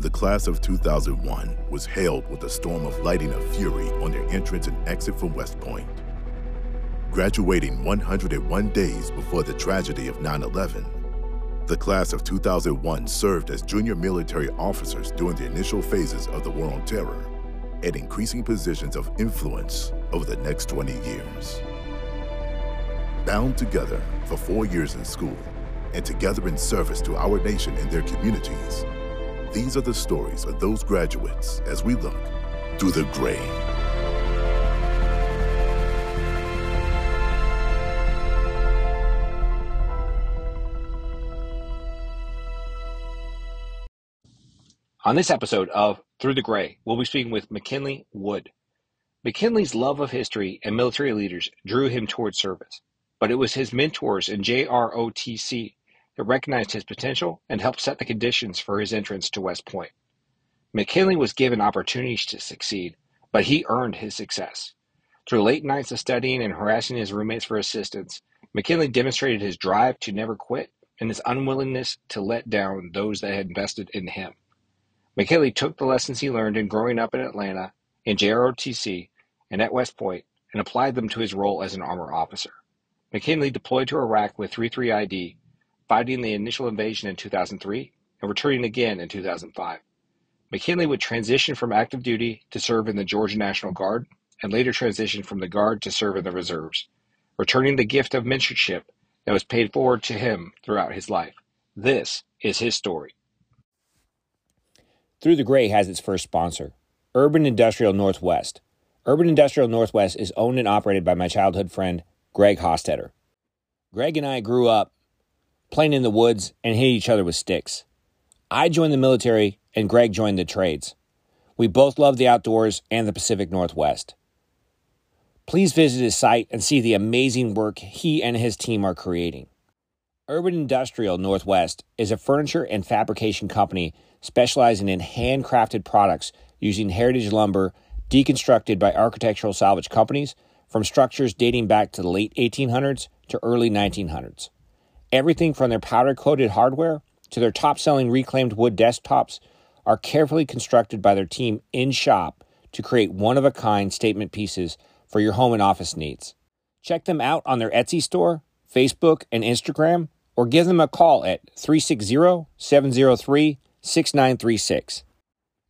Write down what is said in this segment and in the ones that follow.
The class of 2001 was hailed with a storm of lighting of fury on their entrance and exit from West Point. Graduating 101 days before the tragedy of 9 11, the class of 2001 served as junior military officers during the initial phases of the War on Terror and increasing positions of influence over the next 20 years. Bound together for four years in school and together in service to our nation and their communities, these are the stories of those graduates as we look through the gray. On this episode of Through the Gray, we'll be speaking with McKinley Wood. McKinley's love of history and military leaders drew him towards service, but it was his mentors in JROTC recognized his potential and helped set the conditions for his entrance to West Point. McKinley was given opportunities to succeed, but he earned his success. Through late nights of studying and harassing his roommates for assistance, McKinley demonstrated his drive to never quit and his unwillingness to let down those that had invested in him. McKinley took the lessons he learned in growing up in Atlanta, in JROTC, and at West Point, and applied them to his role as an armor officer. McKinley deployed to Iraq with 33ID, fighting the initial invasion in 2003 and returning again in 2005. McKinley would transition from active duty to serve in the Georgia National Guard and later transition from the Guard to serve in the reserves, returning the gift of mentorship that was paid forward to him throughout his life. This is his story. Through the Gray has its first sponsor, Urban Industrial Northwest. Urban Industrial Northwest is owned and operated by my childhood friend, Greg Hostetter. Greg and I grew up playing in the woods and hitting each other with sticks. I joined the military and Greg joined the trades. We both love the outdoors and the Pacific Northwest. Please visit his site and see the amazing work he and his team are creating. Urban Industrial Northwest is a furniture and fabrication company specializing in handcrafted products using heritage lumber deconstructed by architectural salvage companies from structures dating back to the late 1800s to early 1900s. Everything from their powder coated hardware to their top selling reclaimed wood desktops are carefully constructed by their team in shop to create one of a kind statement pieces for your home and office needs. Check them out on their Etsy store, Facebook, and Instagram or give them a call at 360 703 6936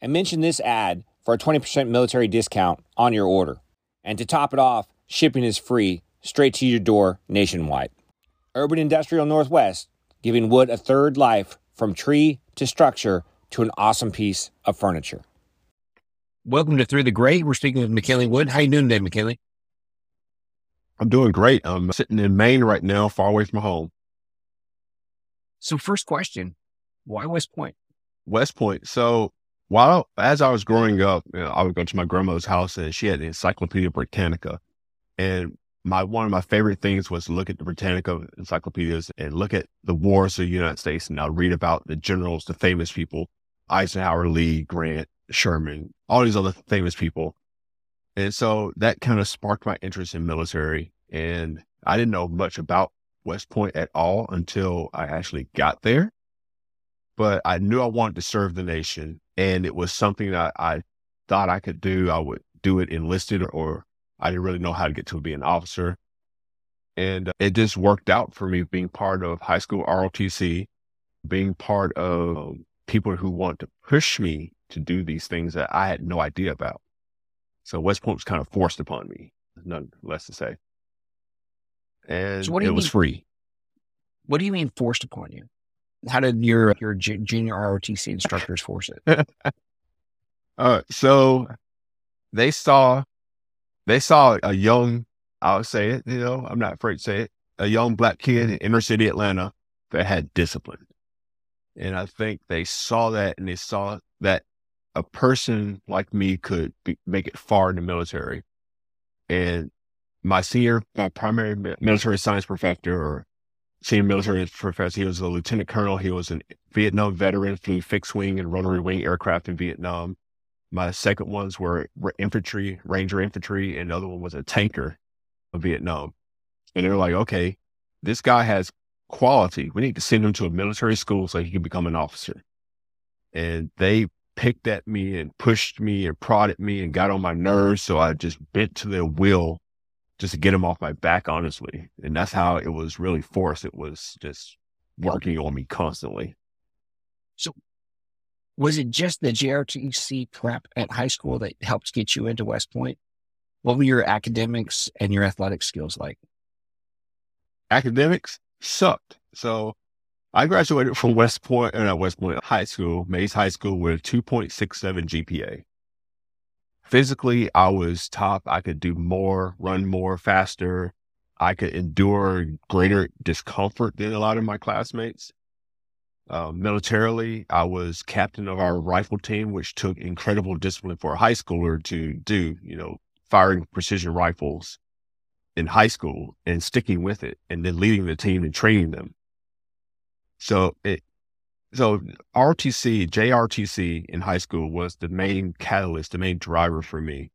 and mention this ad for a 20% military discount on your order. And to top it off, shipping is free straight to your door nationwide. Urban Industrial Northwest, giving wood a third life from tree to structure to an awesome piece of furniture. Welcome to Through the Gray. We're speaking with McKinley Wood. How you doing today, McKinley? I'm doing great. I'm sitting in Maine right now, far away from home. So, first question why West Point? West Point. So, while as I was growing up, you know, I would go to my grandmother's house and she had the Encyclopedia Britannica. And my one of my favorite things was look at the Britannica encyclopedias and look at the wars of the United States and I'll read about the generals, the famous people, Eisenhower, Lee, Grant, Sherman, all these other famous people. And so that kind of sparked my interest in military. And I didn't know much about West Point at all until I actually got there. But I knew I wanted to serve the nation, and it was something that I thought I could do. I would do it enlisted, or I didn't really know how to get to be an officer. And uh, it just worked out for me being part of high school ROTC, being part of people who want to push me to do these things that I had no idea about. So West Point was kind of forced upon me, none less to say and so what do you it was mean, free. What do you mean forced upon you? How did your your junior ROTC instructors force it? uh, so they saw they saw a young, I'll say it, you know, I'm not afraid to say it, a young black kid in inner city Atlanta that had discipline. And I think they saw that and they saw that a person like me could be, make it far in the military. And my senior my primary military science professor or senior military professor, he was a lieutenant colonel. He was a Vietnam veteran, flew fixed wing and rotary wing aircraft in Vietnam. My second ones were infantry, Ranger infantry, and the other one was a tanker of Vietnam. And they're like, okay, this guy has quality. We need to send him to a military school so he can become an officer. And they picked at me and pushed me and prodded me and got on my nerves. So I just bent to their will just to get them off my back, honestly. And that's how it was really forced. It was just working on me constantly. So was it just the JROTC prep at high school that helped get you into West Point? What were your academics and your athletic skills like? Academics sucked. So I graduated from West Point, uh, West Point High School, Mays High School with a 2.67 GPA. Physically, I was top. I could do more, run more, faster. I could endure greater discomfort than a lot of my classmates. Uh, militarily, I was captain of our rifle team, which took incredible discipline for a high schooler to do, you know, firing precision rifles in high school and sticking with it and then leading the team and training them. So it, so RTC, JROTC in high school was the main catalyst, the main driver for me.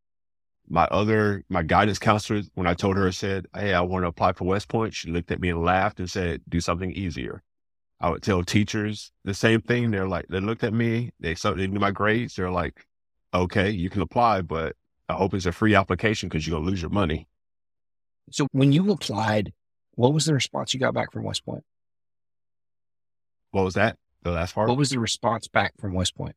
My other, my guidance counselor, when I told her, I said, Hey, I want to apply for West Point. She looked at me and laughed and said, do something easier. I would tell teachers the same thing. They're like, they looked at me, they saw, they knew my grades. They're like, okay, you can apply, but I hope it's a free application because you're going to lose your money. So when you applied, what was the response you got back from West Point? What was that? The last part? What was the response back from West Point?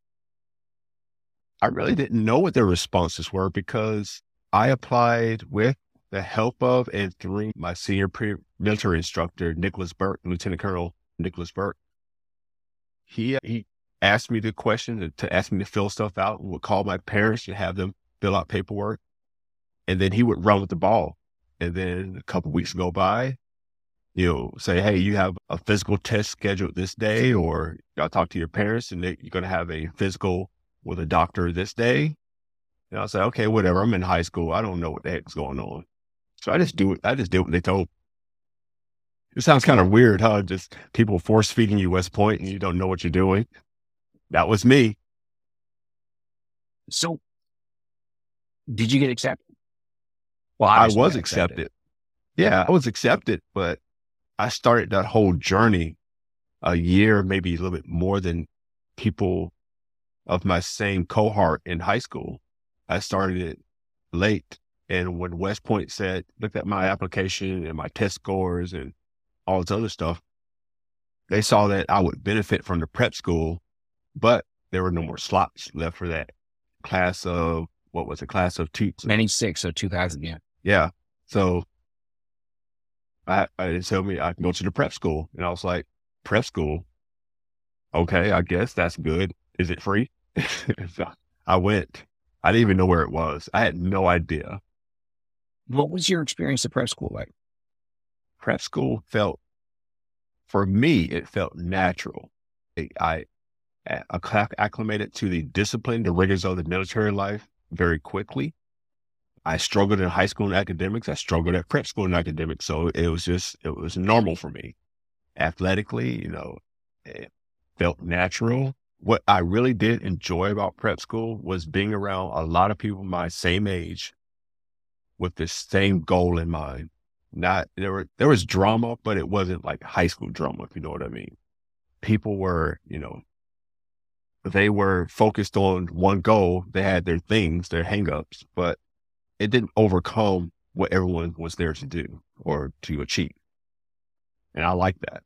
I really didn't know what their responses were because I applied with the help of and through my senior pre-military instructor, Nicholas Burke, Lieutenant Colonel Nicholas Burke. He, uh, he asked me the question to, to ask me to fill stuff out and would call my parents to have them fill out paperwork. And then he would run with the ball. And then a couple weeks go by, you know, say, hey, you have a physical test scheduled this day, or I'll talk to your parents and they, you're going to have a physical with a doctor this day. And I'll say, okay, whatever. I'm in high school. I don't know what the heck's going on. So I just do it. I just did what they told. It sounds kind of weird, huh? Just people force feeding you West Point and you don't know what you're doing. That was me. So did you get accepted? Well, I was accepted. accepted. Yeah, I was accepted, but I started that whole journey a year, maybe a little bit more than people of my same cohort in high school. I started it late. And when West Point said, looked at my application and my test scores and all this other stuff, they saw that I would benefit from the prep school, but there were no more slots left for that class of what was a class of two? 96 or 2000, yeah. Yeah. So I, I told me I can go to the prep school. And I was like, prep school? Okay, I guess that's good. Is it free? I went. I didn't even know where it was. I had no idea. What was your experience at prep school like? Prep school felt, for me, it felt natural. I, I acclimated to the discipline, the rigors of the military life very quickly. I struggled in high school in academics. I struggled at prep school in academics. So it was just, it was normal for me. Athletically, you know, it felt natural. What I really did enjoy about prep school was being around a lot of people my same age with the same goal in mind. Not there were there was drama, but it wasn't like high school drama, if you know what I mean. People were, you know, they were focused on one goal. They had their things, their hangups, but it didn't overcome what everyone was there to do or to achieve. And I like that.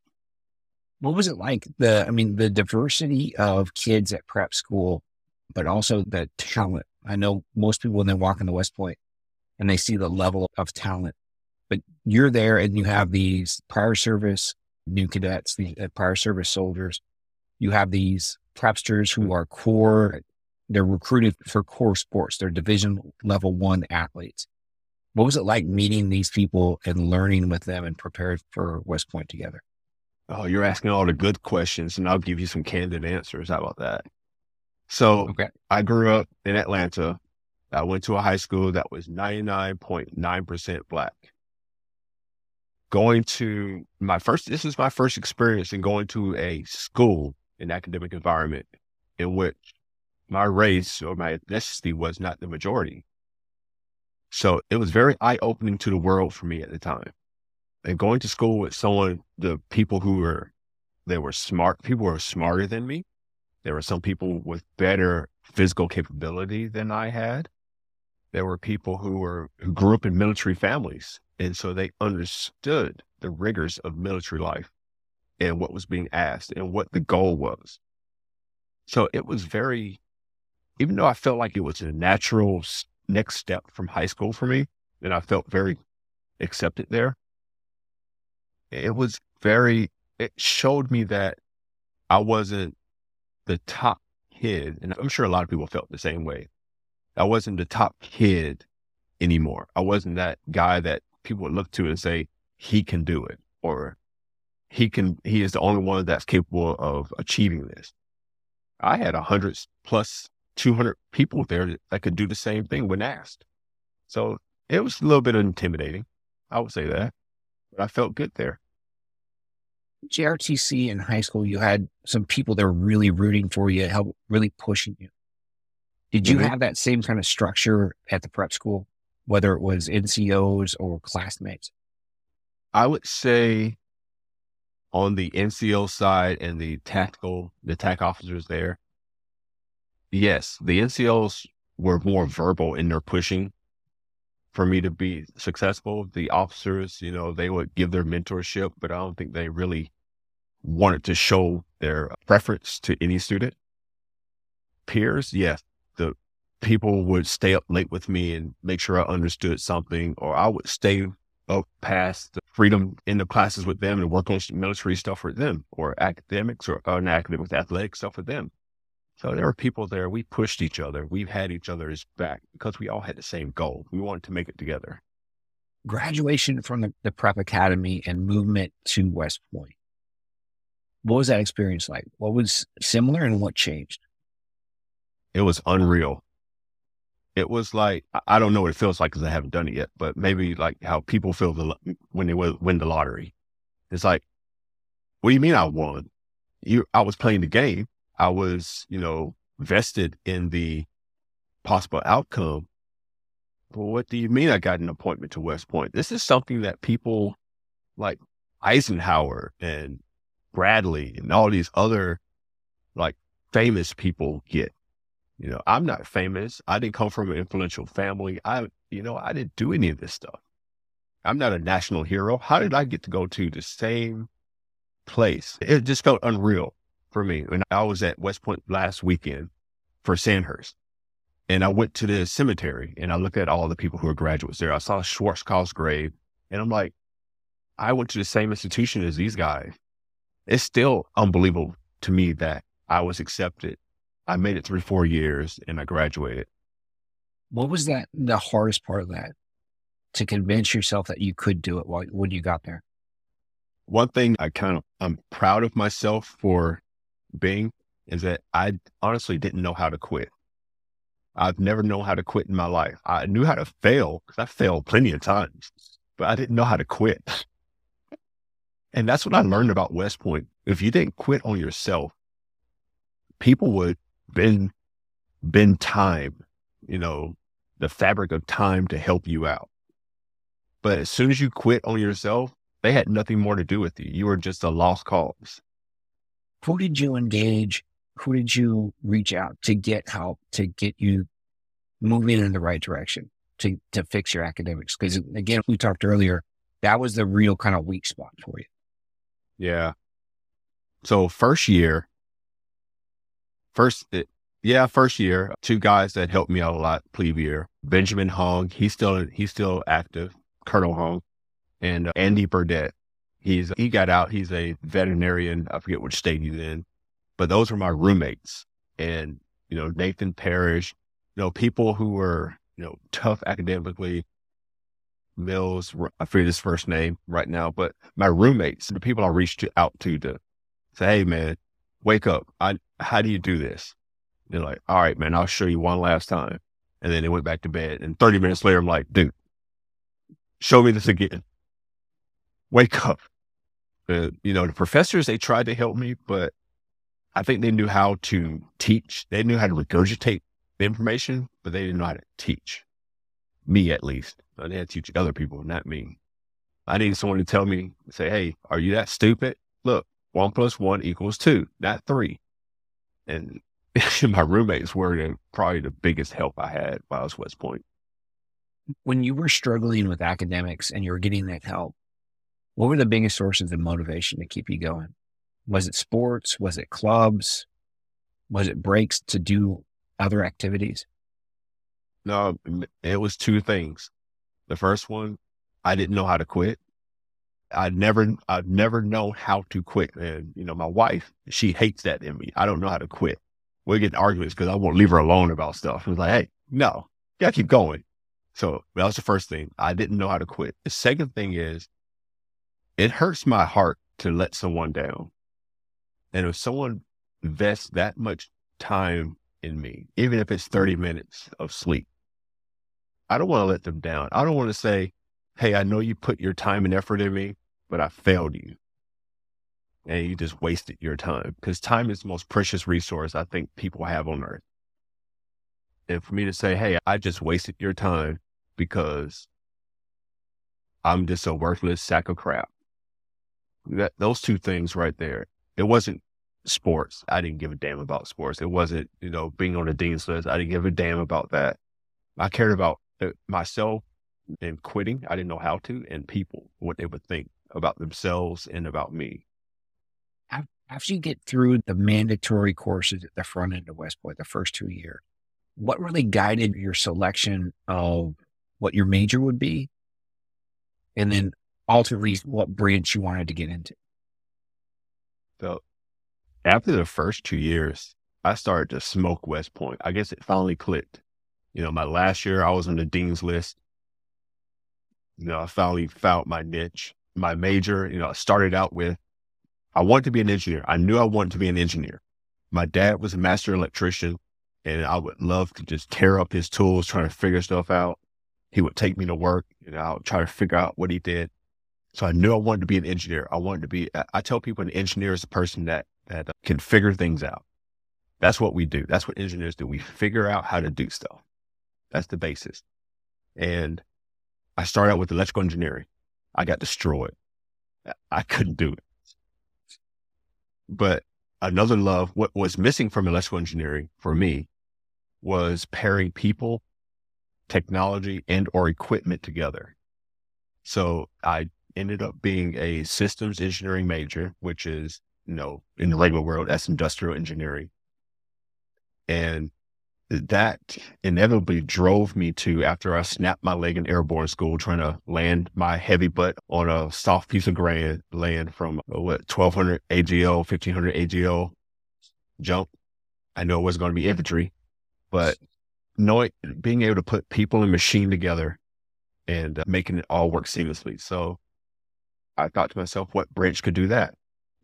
What was it like? The, I mean, the diversity of kids at prep school, but also the talent. I know most people when they walk in the West Point and they see the level of talent, but you're there and you have these prior service new cadets, the uh, prior service soldiers. You have these prepsters who are core, they're recruited for core sports. They're division level one athletes. What was it like meeting these people and learning with them and preparing for West Point together? Oh, you're asking all the good questions, and I'll give you some candid answers. How about that? So, okay. I grew up in Atlanta. I went to a high school that was 99.9% Black. Going to my first, this is my first experience in going to a school an academic environment in which my race or my ethnicity was not the majority. So it was very eye opening to the world for me at the time. And going to school with someone, the people who were, they were smart, people were smarter than me. There were some people with better physical capability than I had. There were people who were who grew up in military families, and so they understood the rigors of military life and what was being asked and what the mm-hmm. goal was. So it was very, even though I felt like it was a natural next step from high school for me, and I felt very mm-hmm. accepted there. It was very, it showed me that I wasn't the top kid, and I'm sure a lot of people felt the same way. I wasn't the top kid anymore. I wasn't that guy that people would look to and say, he can do it, or he can, he is the only one that's capable of achieving this. I had a hundred plus 200 people there that could do the same thing when asked. So it was a little bit intimidating. I would say that, but I felt good there. JROTC in high school, you had some people that were really rooting for you, help really pushing you. Did you mm-hmm. have that same kind of structure at the prep school, whether it was NCOs or classmates? I would say on the NCO side and the tactical, the TAC officers there, yes, the NCOs were more verbal in their pushing for me to be successful. The officers, you know, they would give their mentorship, but I don't think they really wanted to show their preference to any student. Peers, yes, the people would stay up late with me and make sure I understood something, or I would stay up past the freedom in the classes with them and work on military stuff with them, or academics or, or academics, athletic stuff with them. So there were people there. We pushed each other. We had each other's back because we all had the same goal. We wanted to make it together. Graduation from the, the prep academy and movement to West Point. What was that experience like? What was similar and what changed? It was unreal. It was like I don't know what it feels like because I haven't done it yet, but maybe like how people feel the, when they win the lottery. It's like, what do you mean I won? You, I was playing the game. I was, you know, vested in the possible outcome. Well, what do you mean I got an appointment to West Point? This is something that people like Eisenhower and Bradley and all these other like famous people get. You know, I'm not famous. I didn't come from an influential family. I, you know, I didn't do any of this stuff. I'm not a national hero. How did I get to go to the same place? It just felt unreal for me. When I was at West Point last weekend for Sandhurst, and I went to the cemetery and I looked at all the people who are graduates there. I saw Schwarzkopf's grave, and I'm like, I went to the same institution as these guys. It's still unbelievable to me that I was accepted. I made it through four years and I graduated. What was that the hardest part of that? To convince yourself that you could do it while when you got there? One thing I kind of I'm proud of myself for being is that I honestly didn't know how to quit. I've never known how to quit in my life. I knew how to fail because I failed plenty of times, but I didn't know how to quit. And that's what I learned about West Point. If you didn't quit on yourself, people would bend, bend time, you know, the fabric of time to help you out. But as soon as you quit on yourself, they had nothing more to do with you. You were just a lost cause who did you engage? Who did you reach out to get help to get you moving in the right direction to, to fix your academics? Because again, we talked earlier, that was the real kind of weak spot for you. Yeah. So first year, first, it, yeah, first year, two guys that helped me out a lot, plebe year, Benjamin Hong, he's still, he's still active, Colonel Hong, and uh, Andy Burdett. He's he got out. He's a veterinarian. I forget which state he's in, but those were my roommates. And you know Nathan Parrish, you know people who were you know tough academically. Mills, I forget his first name right now, but my roommates, the people I reached out to to say, "Hey man, wake up! I how do you do this?" They're like, "All right, man, I'll show you one last time." And then they went back to bed. And 30 minutes later, I'm like, dude, show me this again. Wake up. Uh, you know, the professors, they tried to help me, but I think they knew how to teach. They knew how to regurgitate the information, but they didn't know how to teach me at least. They had to teach other people, not me. I needed someone to tell me, say, Hey, are you that stupid? Look, one plus one equals two, not three. And my roommates were probably the biggest help I had while I was West Point. When you were struggling with academics and you were getting that help, what were the biggest sources of motivation to keep you going? Was it sports? Was it clubs? Was it breaks to do other activities? No, it was two things. The first one, I didn't know how to quit. I never, I've never known how to quit. And, you know, my wife, she hates that in me. I don't know how to quit. We're getting arguments because I won't leave her alone about stuff. I was like, hey, no, you gotta keep going. So that was the first thing. I didn't know how to quit. The second thing is it hurts my heart to let someone down. And if someone invests that much time in me, even if it's 30 minutes of sleep, I don't want to let them down. I don't want to say, Hey, I know you put your time and effort in me, but I failed you. And you just wasted your time because time is the most precious resource I think people have on earth. And for me to say, Hey, I just wasted your time because I'm just a worthless sack of crap. That those two things right there. It wasn't sports. I didn't give a damn about sports. It wasn't, you know, being on the dean's list. I didn't give a damn about that. I cared about uh, myself and quitting. I didn't know how to, and people, what they would think about themselves and about me. After you get through the mandatory courses at the front end of West Point, the first two years, what really guided your selection of what your major would be? And then ultimately what branch you wanted to get into? So after the first two years, I started to smoke West Point. I guess it finally clicked. You know, my last year I was on the dean's list. You know, I finally found my niche. My major, you know, I started out with I wanted to be an engineer. I knew I wanted to be an engineer. My dad was a master electrician and I would love to just tear up his tools, trying to figure stuff out. He would take me to work and I would try to figure out what he did. So I knew I wanted to be an engineer. I wanted to be, I tell people an engineer is a person that, that uh, can figure things out. That's what we do. That's what engineers do. We figure out how to do stuff. That's the basis. And I started out with electrical engineering. I got destroyed. I couldn't do it. But another love, what was missing from electrical engineering for me was pairing people, technology, and or equipment together. So I ended up being a systems engineering major, which is, you know, in the regular world, that's industrial engineering. And that inevitably drove me to, after I snapped my leg in airborne school, trying to land my heavy butt on a soft piece of ground, land from uh, what, 1200 AGL, 1500 AGL jump. I know it was going to be infantry, but knowing, being able to put people and machine together and uh, making it all work seamlessly. So I thought to myself, what branch could do that?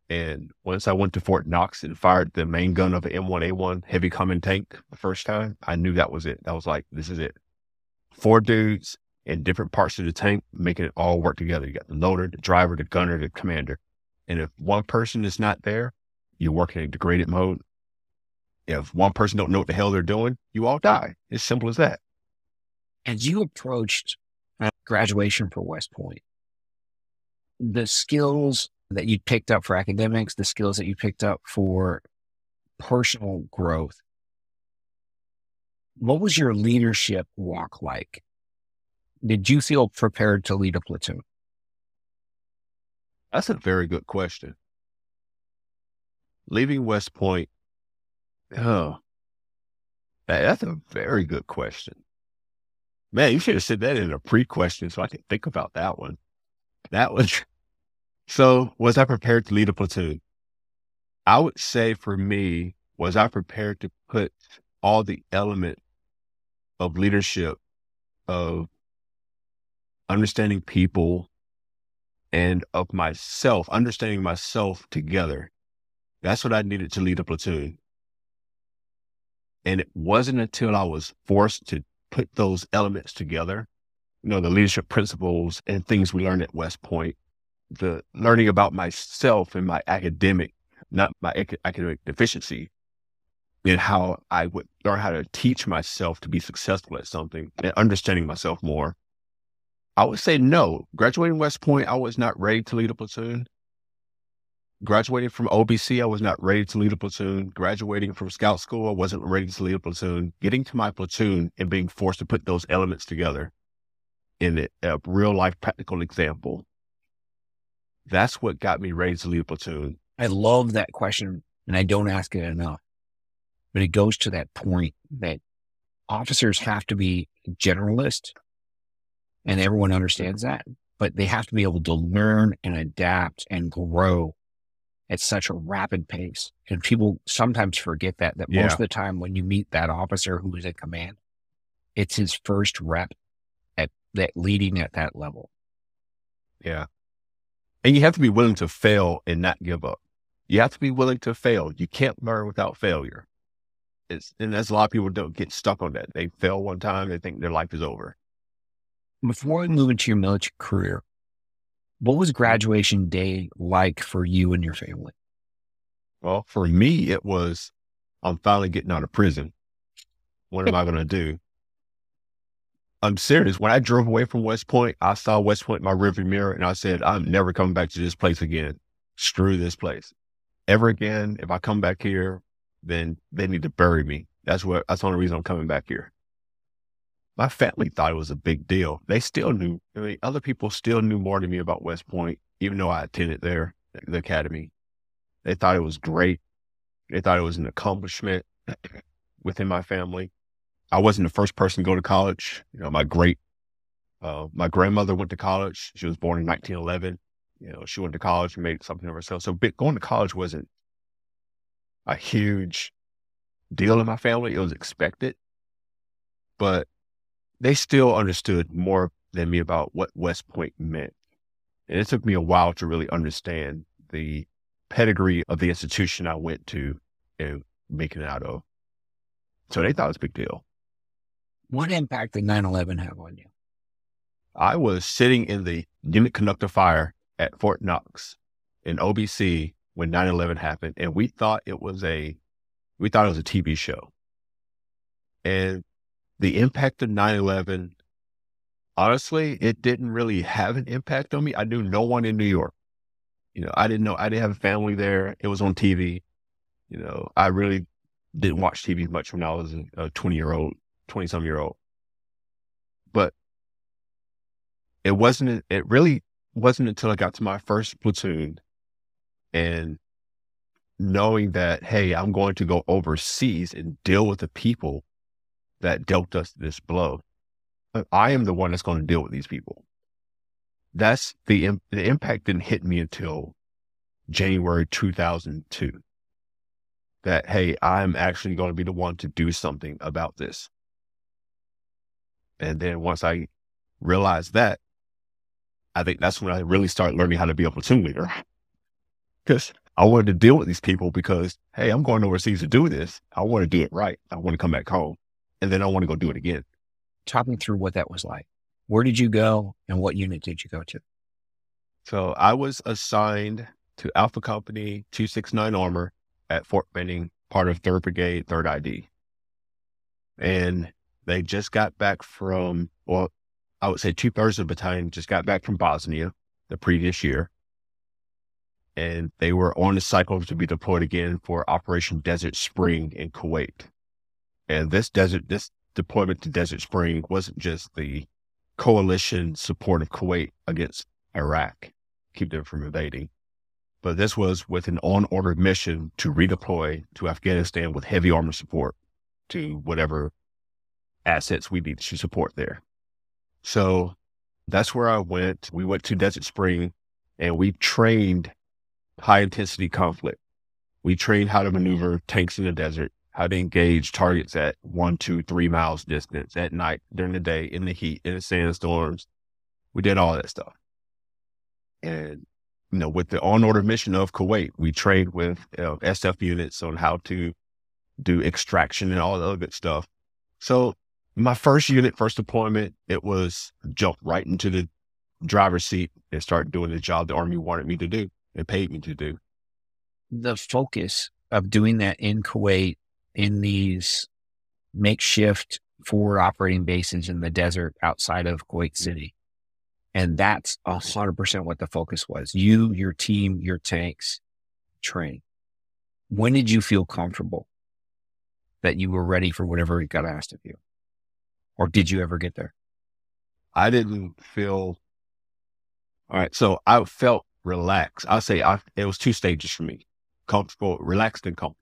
And once I went to Fort Knox and fired the main gun of an M1A1 heavy common tank the first time, I knew that was it. I was like, this is it. Four dudes in different parts of the tank, making it all work together. You got the loader, the driver, the gunner, the commander. And if one person is not there, you're working in degraded mode. If one person don't know what the hell they're doing, you all die. It's simple as that. As you approached uh, graduation for West Point, the skills that you picked up for academics, the skills that you picked up for personal growth. What was your leadership walk like? Did you feel prepared to lead a platoon? That's a very good question. Leaving West Point, oh, that's a very good question. Man, you should have said that in a pre question so I can think about that one. That was so, was I prepared to lead a platoon? I would say for me, was I prepared to put all the element of leadership, of understanding people, and of myself, understanding myself together. That's what I needed to lead a platoon. And it wasn't until I was forced to put those elements together, you know, the leadership principles and things we learned at West Point the learning about myself and my academic, not my academic deficiency, and how I would learn how to teach myself to be successful at something and understanding myself more. I would say no. Graduating West Point, I was not ready to lead a platoon. graduating from OBC, I was not ready to lead a platoon. Graduating from scout school, I wasn't ready to lead a platoon. Getting to my platoon and being forced to put those elements together in a real life practical example. That's what got me ready to lead a platoon. I love that question and I don't ask it enough, but it goes to that point that officers have to be generalist and everyone understands that, but they have to be able to learn and adapt and grow at such a rapid pace. And people sometimes forget that, that yeah. most of the time when you meet that officer who is in command, it's his first rep at that leading at that level. Yeah. And you have to be willing to fail and not give up. You have to be willing to fail. You can't learn without failure. It's, and as a lot of people don't get stuck on that. They fail one time, they think their life is over. Before we move into your military career, what was graduation day like for you and your family? Well, for me, it was I'm finally getting out of prison. What am I going to do? I'm serious. When I drove away from West Point, I saw West Point in my rearview mirror and I said, I'm never coming back to this place again. Screw this place. Ever again, if I come back here, then they need to bury me. That's what, that's the only reason I'm coming back here my family thought it was a big deal. They still knew. I mean, other people still knew more than me about West Point, even though I attended there, the academy. They thought it was great. They thought it was an accomplishment within my family. I wasn't the first person to go to college. You know, my great, uh, my grandmother went to college. She was born in 1911. You know, she went to college and made something of herself. So going to college wasn't a huge deal in my family. It was expected, but they still understood more than me about what West Point meant. And it took me a while to really understand the pedigree of the institution I went to and making it out of. So they thought it was a big deal. What impact did 9 11 have on you? I was sitting in the unit conduct of fire at Fort Knox in OBC when 9 11 happened, and we thought it was a we thought it was a TV show. And the impact of 9 11, honestly, it didn't really have an impact on me. I knew no one in New York. You know, I didn't know, I didn't have a family there. It was on TV. You know, I really didn't watch TV much when I was a 20 year old, 20 some year old. But it wasn't, it really wasn't until I got to my first platoon and knowing that, hey, I'm going to go overseas and deal with the people that dealt us this blow. Uh, I am the one that's going to deal with these people. That's the, the impact didn't hit me until January 2002. That, hey, I'm actually going to be the one to do something about this. And then once I realized that, I think that's when I really started learning how to be a platoon leader. Because I wanted to deal with these people because, hey, I'm going overseas to do this. I want to do it right. I want to come back home and then I want to go do it again. Talk me through what that was like. Where did you go and what unit did you go to? So I was assigned to Alpha Company 269 Armor at Fort Benning, part of 3rd Brigade, 3rd ID. And they just got back from, well, I would say two thirds of the battalion just got back from Bosnia the previous year. And they were on the cycle to be deployed again for Operation Desert Spring in Kuwait. And this desert, this deployment to Desert Spring wasn't just the coalition support of Kuwait against Iraq, keep them from invading, but this was with an on order mission to redeploy to Afghanistan with heavy armor support to whatever assets we need to support there. So that's where I went. We went to Desert Spring and we trained high intensity conflict. We trained how to maneuver tanks in the desert how to engage targets at one, two, three miles distance at night, during the day, in the heat, in the sandstorms. We did all that stuff. And, you know, with the on order mission of Kuwait, we trained with SF units on how to do extraction and all the other good stuff. So my first unit, first deployment, it was jump right into the driver's seat and start doing the job the Army wanted me to do and paid me to do. The focus of doing that in Kuwait in these makeshift forward operating bases in the desert outside of Kuwait. City. And that's a hundred percent what the focus was. You, your team, your tanks. train. When did you feel comfortable that you were ready for whatever got asked of you? Or did you ever get there? I didn't feel all right. So I felt relaxed. I'll say I, it was two stages for me comfortable, relaxed, and comfortable.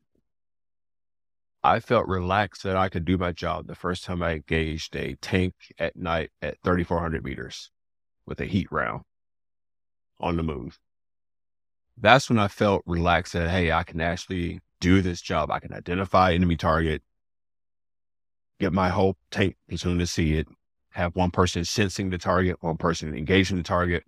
I felt relaxed that I could do my job the first time I engaged a tank at night at 3,400 meters with a heat round on the move. That's when I felt relaxed that, hey, I can actually do this job. I can identify enemy target, get my whole tank platoon to see it, have one person sensing the target, one person engaging the target,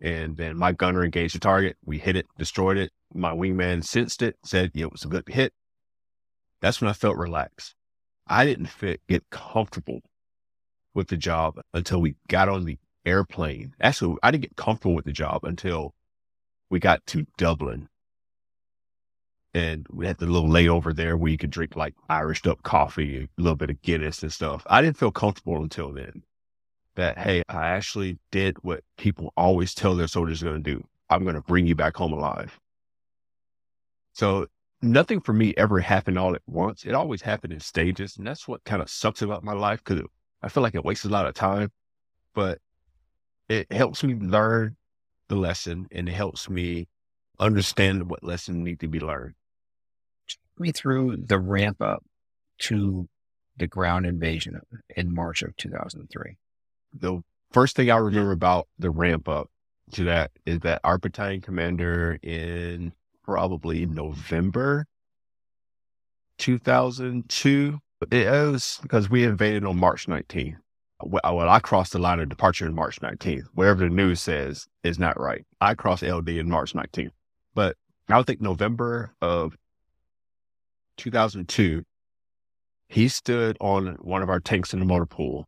and then my gunner engaged the target. We hit it, destroyed it. My wingman sensed it, said it was a good hit. That's when I felt relaxed. I didn't fit, get comfortable with the job until we got on the airplane. Actually, I didn't get comfortable with the job until we got to Dublin. And we had the little layover there where you could drink like Irish up coffee, a little bit of Guinness and stuff. I didn't feel comfortable until then that, hey, I actually did what people always tell their soldiers going to do. I'm going to bring you back home alive. So nothing for me ever happened all at once. It always happened in stages. And that's what kind of sucks about my life because I feel like it wastes a lot of time, but it helps me learn the lesson and it helps me understand what lessons need to be learned. Me through the ramp up to the ground invasion in March of 2003 the first thing I remember about the ramp up to that is that our battalion commander in probably November 2002, it was because we invaded on March 19th. Well, I crossed the line of departure in March 19th. Whatever the news says is not right. I crossed LD in March 19th. But I would think November of 2002, he stood on one of our tanks in the motor pool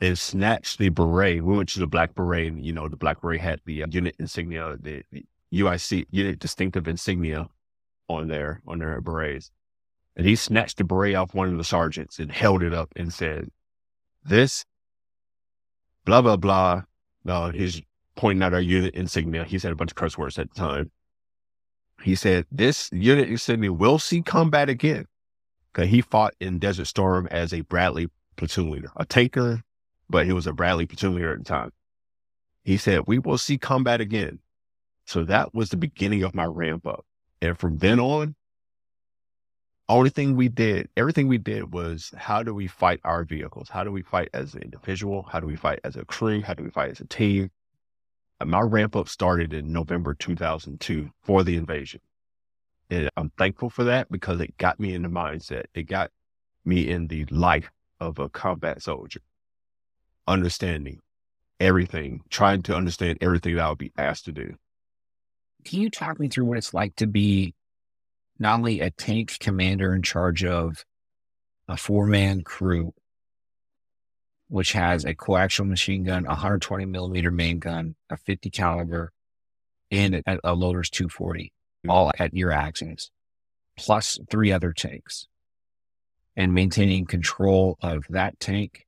and snatched the beret. We went to the black beret, and you know, the black beret had the uh, unit insignia, the, the, UIC unit distinctive insignia on there, on their berets. And he snatched the beret off one of the sergeants and held it up and said, This, blah, blah, blah. No, he's pointing out our unit insignia. He said a bunch of curse words at the time. He said, This unit insignia will see combat again. Because he fought in Desert Storm as a Bradley platoon leader, a tanker but he was a Bradley platoon leader at the time. He said, We will see combat again. So that was the beginning of my ramp up. And from then on, only thing we did, everything we did was how do we fight our vehicles? How do we fight as an individual? How do we fight as a crew? How do we fight as a team? And my ramp up started in November 2002 for the invasion. And I'm thankful for that because it got me in the mindset. It got me in the life of a combat soldier understanding everything, trying to understand everything that I would be asked to do. Can you talk me through what it's like to be not only a tank commander in charge of a four man crew, which has a coaxial machine gun, a 120 millimeter main gun, a 50 caliber, and a, a loader's 240, mm-hmm. all at your axis, plus three other tanks, and maintaining control of that tank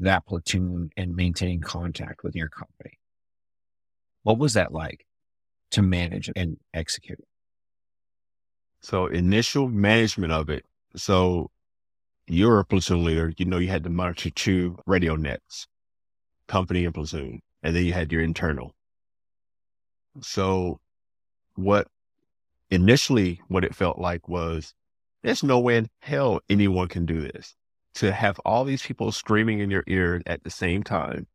that platoon and maintaining contact with your company. What was that like to manage and execute? So initial management of it. So you're a platoon leader. You know, you had to monitor two radio nets, company and platoon, and then you had your internal. So what initially what it felt like was there's no way in hell anyone can do this to have all these people screaming in your ear at the same time,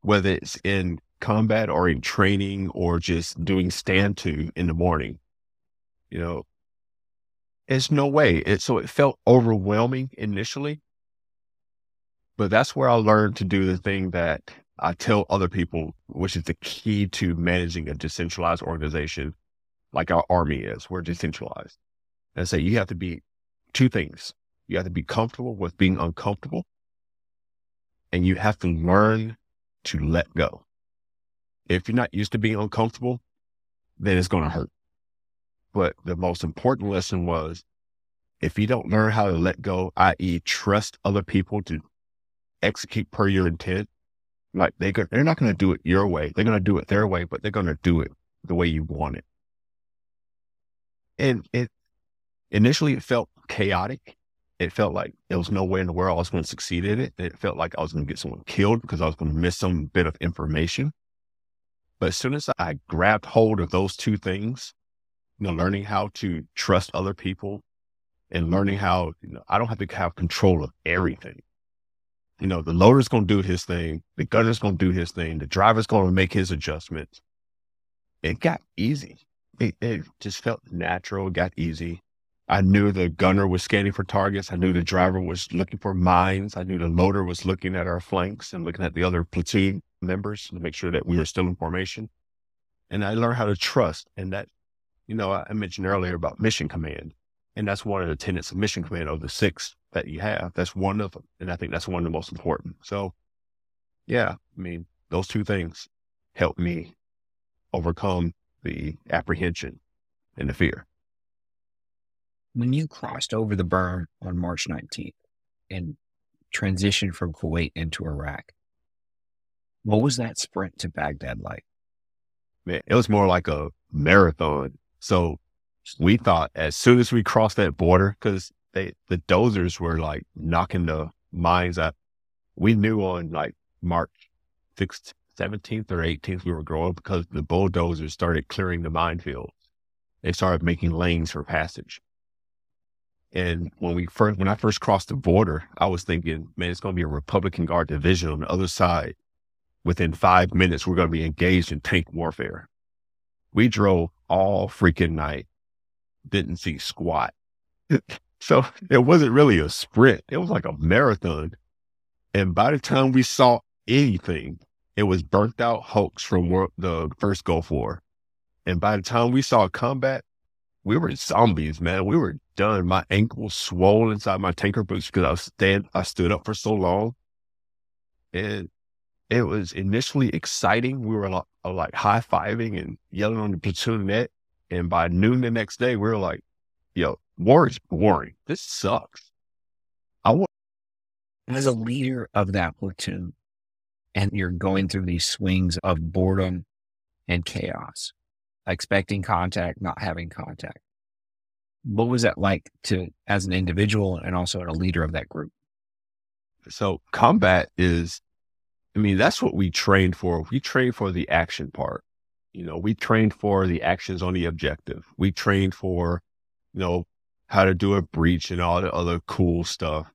whether it's in combat or in training or just doing stand to in the morning, you know, it's no way. So it felt overwhelming initially, but that's where I learned to do the thing that I tell other people, which is the key to managing a decentralized organization like our army is. We're decentralized. And say you have to be two things. You have to be comfortable with being uncomfortable. And you have to learn to let go. If you're not used to being uncomfortable, then it's going to hurt. But the most important lesson was if you don't learn how to let go, i.e., trust other people to execute per your intent, like they go, they're not going to do it your way. They're going to do it their way, but they're going to do it the way you want it. And it initially it felt chaotic. It felt like there was no way in the world I was going to succeed at it. It felt like I was going to get someone killed because I was going to miss some bit of information. But as soon as I grabbed hold of those two things, you know, learning how to trust other people and learning how, you know, I don't have to have control of everything. You know, the loader's going to do his thing. The gunner's going to do his thing. The driver's going to make his adjustments. It got easy. It, it just felt natural. It got easy. I knew the gunner was scanning for targets. I knew the driver was looking for mines. I knew the loader was looking at our flanks and looking at the other platoon members to make sure that we were still in formation. And I learned how to trust. And that, you know, I mentioned earlier about mission command. And that's one of the tenets of mission command of the six that you have. That's one of them. And I think that's one of the most important. So, yeah, I mean, those two things help me overcome the apprehension and the fear. When you crossed over the berm on March 19th and transitioned from Kuwait into Iraq, what was that sprint to Baghdad like? Man, it was more like a marathon. So we thought as soon as we crossed that border, because they the dozers were like knocking the mines out. We knew on like March 6th, 17th or 18th we were growing because the bulldozers started clearing the minefields. They started making lanes for passage. And when we first, when I first crossed the border, I was thinking, man, it's going to be a Republican Guard division on the other side. Within five minutes, we're going to be engaged in tank warfare. We drove all freaking night, didn't see squat. So it wasn't really a sprint. It was like a marathon. And by the time we saw anything, it was burnt out hulks from the first Gulf War. And by the time we saw combat, we were zombies, man. We were done. My ankles swollen inside my tanker boots because I stand, I stood up for so long. And it was initially exciting. We were like, uh, like high fiving and yelling on the platoon net. And by noon the next day, we were like, yo, war is boring. This sucks. I want. As a leader of that platoon, and you're going through these swings of boredom and chaos, expecting contact, not having contact. What was that like to as an individual and also a leader of that group? So combat is, I mean, that's what we trained for. We trained for the action part. You know, we trained for the actions on the objective. We trained for, you know, how to do a breach and all the other cool stuff.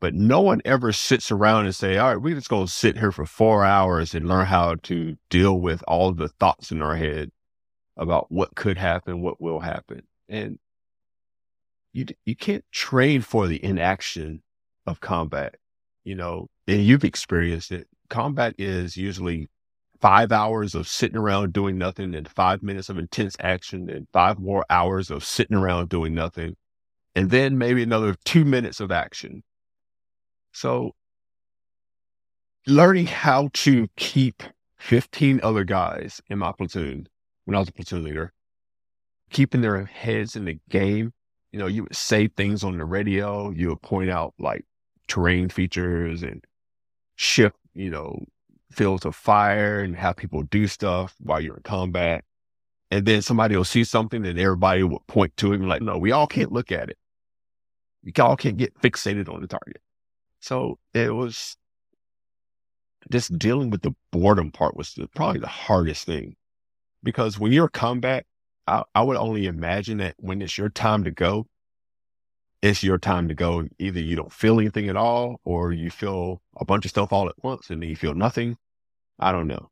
But no one ever sits around and say, all right, we're just going to sit here for four hours and learn how to deal with all the thoughts in our head about what could happen, what will happen. And you, you can't train for the inaction of combat, you know, and you've experienced it. Combat is usually five hours of sitting around doing nothing and five minutes of intense action and five more hours of sitting around doing nothing. And then maybe another two minutes of action. So learning how to keep 15 other guys in my platoon when I was a platoon leader, keeping their heads in the game. You know, you would say things on the radio, you would point out like terrain features and shift, you know, fields of fire and have people do stuff while you're in combat. And then somebody will see something and everybody will point to it and like, no, we all can't look at it. We all can't get fixated on the target. So it was just dealing with the boredom part was the, probably the hardest thing because when you're combat, I, I would only imagine that when it's your time to go, it's your time to go. Either you don't feel anything at all, or you feel a bunch of stuff all at once and then you feel nothing. I don't know.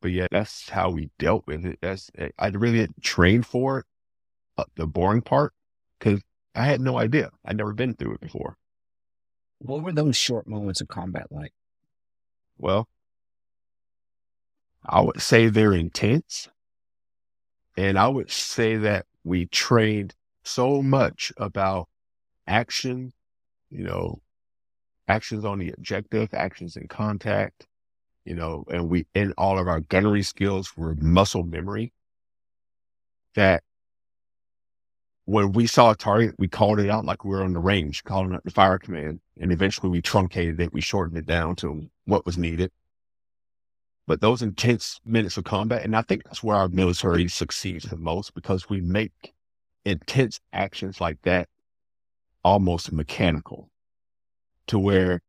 But yeah, that's how we dealt with it. That's, I really didn't train for it, uh, the boring part, because I had no idea. I'd never been through it before. What were those short moments of combat like? Well, I would say they're intense. And I would say that we trained so much about action, you know, actions on the objective, actions in contact, you know, and we, in all of our gunnery skills were muscle memory that when we saw a target, we called it out like we were on the range, calling out the fire command. And eventually we truncated it. We shortened it down to what was needed. But those intense minutes of combat, and I think that's where our military succeeds the most because we make intense actions like that almost mechanical to where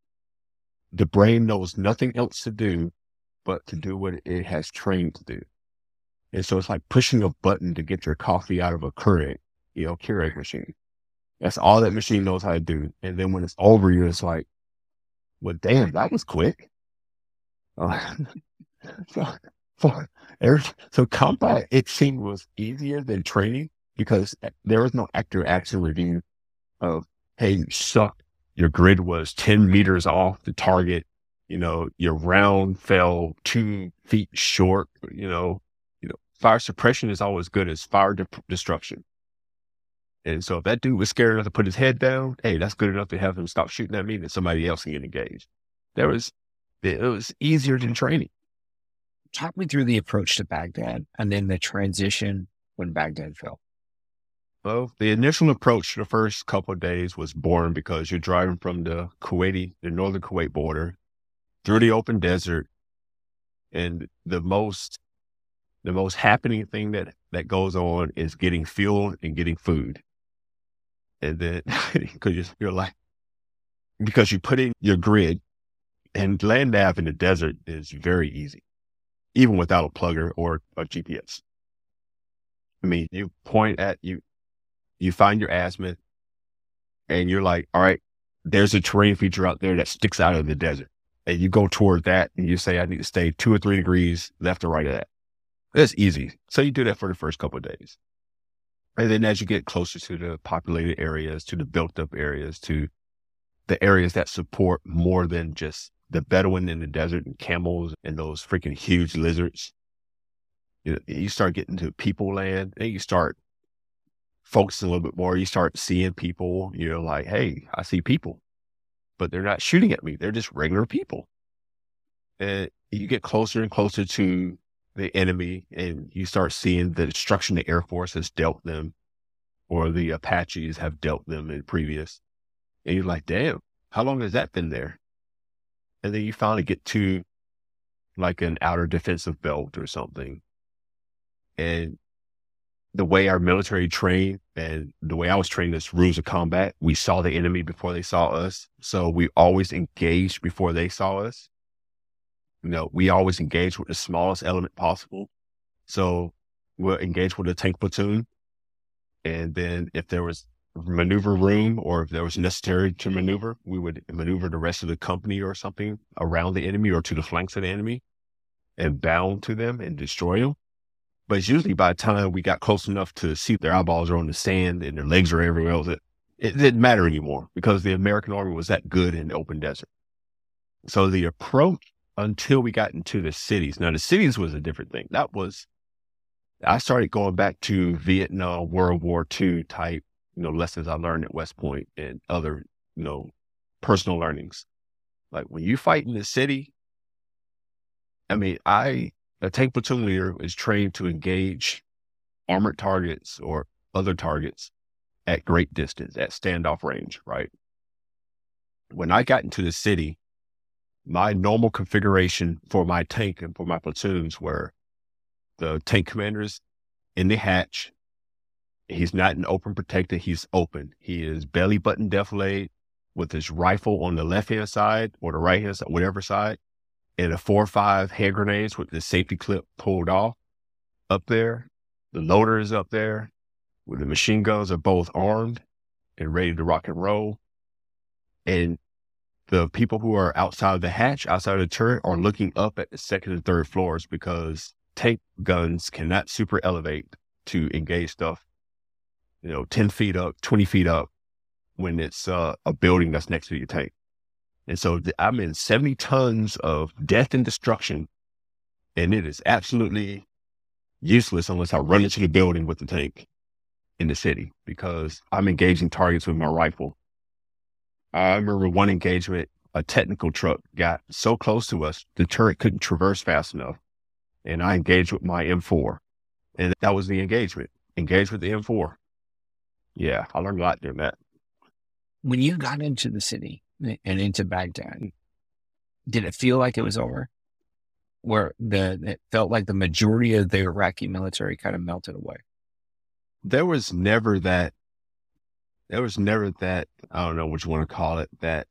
the brain knows nothing else to do but to do what it has trained to do. And so it's like pushing a button to get your coffee out of a Keurig, you know, Keurig machine. That's all that machine knows how to do. And then when it's over, you're just like, well, damn, that was quick. Uh, so, for, so combat, it seemed was easier than training because there was no after action review of, hey, you sucked. Your grid was 10 meters off the target. You know, your round fell two feet short. You know, you know, fire suppression is always good as fire de- destruction. And so if that dude was scared enough to put his head down, hey, that's good enough to have him stop shooting at me and somebody else can get engaged. There was, it was easier than training. Talk me through the approach to Baghdad and then the transition when Baghdad fell. Well, the initial approach the first couple of days was boring because you're driving from the Kuwaiti, the northern Kuwait border through the open desert. And the most, the most happening thing that, that goes on is getting fuel and getting food. And then, cause you're like, because you put in your grid and land nav in the desert is very easy, even without a plugger or a GPS. I mean, you point at you, you find your azimuth and you're like, all right, there's a terrain feature out there that sticks out of the desert. And you go toward that and you say, I need to stay two or three degrees left or right of that. That's easy. So you do that for the first couple of days. And then as you get closer to the populated areas, to the built up areas, to the areas that support more than just the Bedouin in the desert and camels and those freaking huge lizards, you, know, you start getting to people land and you start focusing a little bit more, you start seeing people, you're like, hey, I see people, but they're not shooting at me. They're just regular people. And you get closer and closer to the enemy and you start seeing the destruction the Air Force has dealt them or the Apaches have dealt them in previous. And you're like, damn, how long has that been there? And then you finally get to like an outer defensive belt or something. And the way our military trained and the way I was trained as rules of combat, we saw the enemy before they saw us. So we always engaged before they saw us. You know, we always engaged with the smallest element possible. So we'll engage with a tank platoon. And then if there was maneuver room or if there was necessary to maneuver, we would maneuver the rest of the company or something around the enemy or to the flanks of the enemy and bound to them and destroy them. But it's usually by the time we got close enough to see their eyeballs are on the sand and their legs are everywhere else, it, it didn't matter anymore because the American army was that good in the open desert. So the approach until we got into the cities. Now the cities was a different thing. That was, I started going back to Vietnam, World War II type, you know, lessons I learned at West Point and other, you know, personal learnings. Like when you fight in the city, I mean, I a tank platoon leader is trained to engage armored targets or other targets at great distance, at standoff range, right? When I got into the city, my normal configuration for my tank and for my platoons were the tank commanders in the hatch. He's not an open protector, he's open. He is belly button defilade with his rifle on the left hand side or the right hand side, whatever side and a four or five hand grenades with the safety clip pulled off up there. The loader is up there where the machine guns are both armed and ready to rock and roll. And the people who are outside the hatch, outside the turret, are looking up at the second and third floors because tank guns cannot super elevate to engage stuff, you know, 10 feet up, 20 feet up when it's uh, a building that's next to your tank. And so I'm in 70 tons of death and destruction. And it is absolutely useless unless I run into the building with the tank in the city because I'm engaging targets with my rifle. I remember one engagement, a technical truck got so close to us, the turret couldn't traverse fast enough. And I engaged with my M4. And that was the engagement. Engaged with the M4. Yeah, I learned a lot doing that. When you got into the city, and into Baghdad, did it feel like it was over? Where the it felt like the majority of the Iraqi military kind of melted away. there was never that, there was never that, I don't know what you want to call it, that,